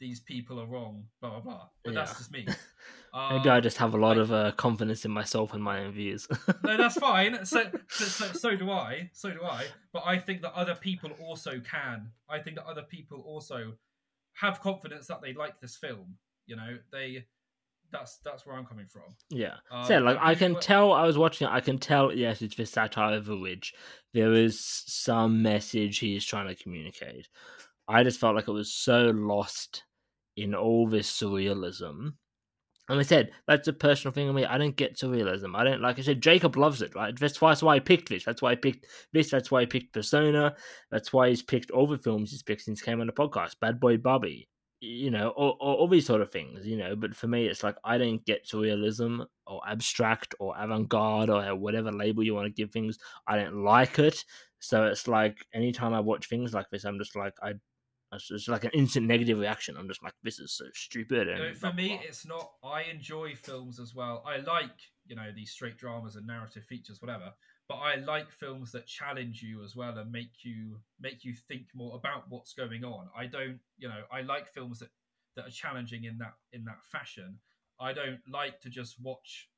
these people are wrong, blah blah blah. But yeah. that's just me. Um, Maybe I just have a lot of uh, confidence in myself and my own views. no, that's fine. So, so, so, so do I. So do I. But I think that other people also can. I think that other people also have confidence that they like this film. You know, they that's that's where I'm coming from. Yeah. Um, so like I can tell I was watching it, I can tell yes, it's the satire of the rich. There is some message he is trying to communicate. I just felt like it was so lost in all this surrealism. And I said, that's a personal thing on me. I don't get surrealism. I don't like I said, Jacob loves it, right? That's why, that's why I picked this. That's why I picked this. That's why I picked Persona. That's why he's picked all the films he's picked since he came on the podcast. Bad Boy Bobby. You know, all, all, all these sort of things, you know. But for me, it's like I don't get surrealism or abstract or avant garde or whatever label you want to give things. I don't like it. So it's like anytime I watch things like this, I'm just like, I it's like an instant negative reaction. I'm just like, this is so stupid. And for blah, me, blah. it's not. I enjoy films as well. I like you know these straight dramas and narrative features, whatever. But I like films that challenge you as well and make you make you think more about what's going on. I don't, you know, I like films that that are challenging in that in that fashion. I don't like to just watch.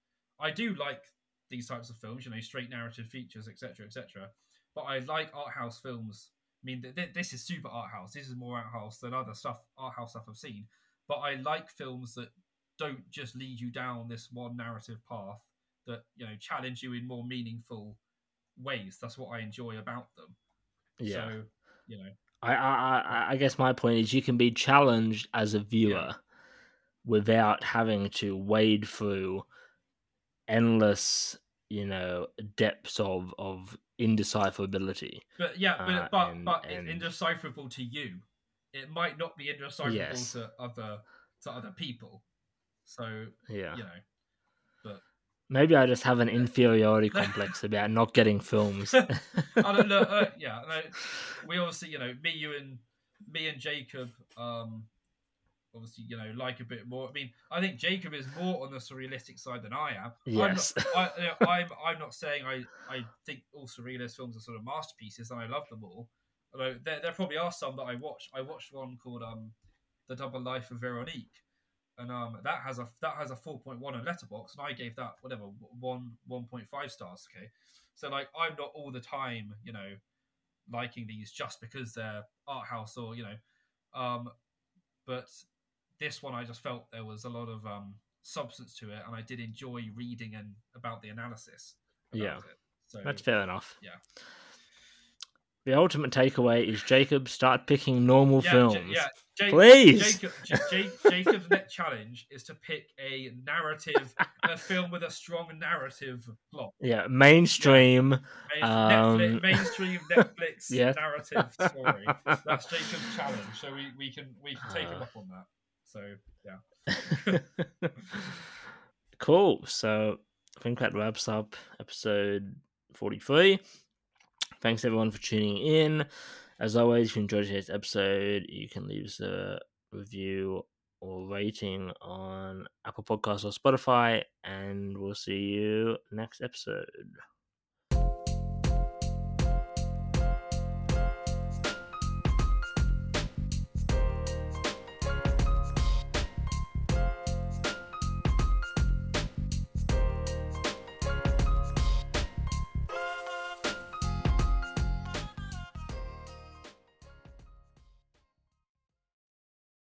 I do like these types of films, you know, straight narrative features, etc., etc. But I like art house films. I mean, th- th- this is super art house. This is more art house than other stuff, art house stuff I've seen. But I like films that don't just lead you down this one narrative path. That you know challenge you in more meaningful ways. That's what I enjoy about them. yeah. So you know, I, I, I, guess my point is you can be challenged as a viewer without having to wade through endless, you know, depths of of indecipherability. but yeah, but Uh, but and- but and- it's indecipherable to you. It might not be indecipherable Yes. to other to other people. So Yeah. you know, Maybe I just have an inferiority complex about not getting films. I don't know. Uh, yeah, no, we obviously, you know, me, you, and me and Jacob, um, obviously, you know, like a bit more. I mean, I think Jacob is more on the surrealistic side than I am. Yes. I'm not, I, you know, I'm, I'm not saying I, I think all surrealist films are sort of masterpieces, and I love them all. Although there, there probably are some that I watched. I watched one called um, The Double Life of Veronique. And um, that has a that has a four point one on Letterboxd, and I gave that whatever one one point five stars. Okay, so like I'm not all the time, you know, liking these just because they're art house or you know, um, but this one I just felt there was a lot of um substance to it, and I did enjoy reading and about the analysis. About Yeah. it. So That's fair enough. Yeah. The ultimate takeaway is Jacob start picking normal yeah, films. Ja- yeah, Ja- Please. Jacob, Ja- Ja- Jacob's next challenge is to pick a narrative, a film with a strong narrative plot. Yeah, mainstream. Main- Um, Netflix, mainstream Netflix Yeah. narrative story. That's Jacob's challenge, so we, we can we can take him Uh. up on that. So yeah, cool. So I think that wraps up episode 43. Thanks everyone for tuning in. As always, if you enjoyed today's episode, you can leave us a review or rating on Apple Podcasts or Spotify, and we'll see you next episode.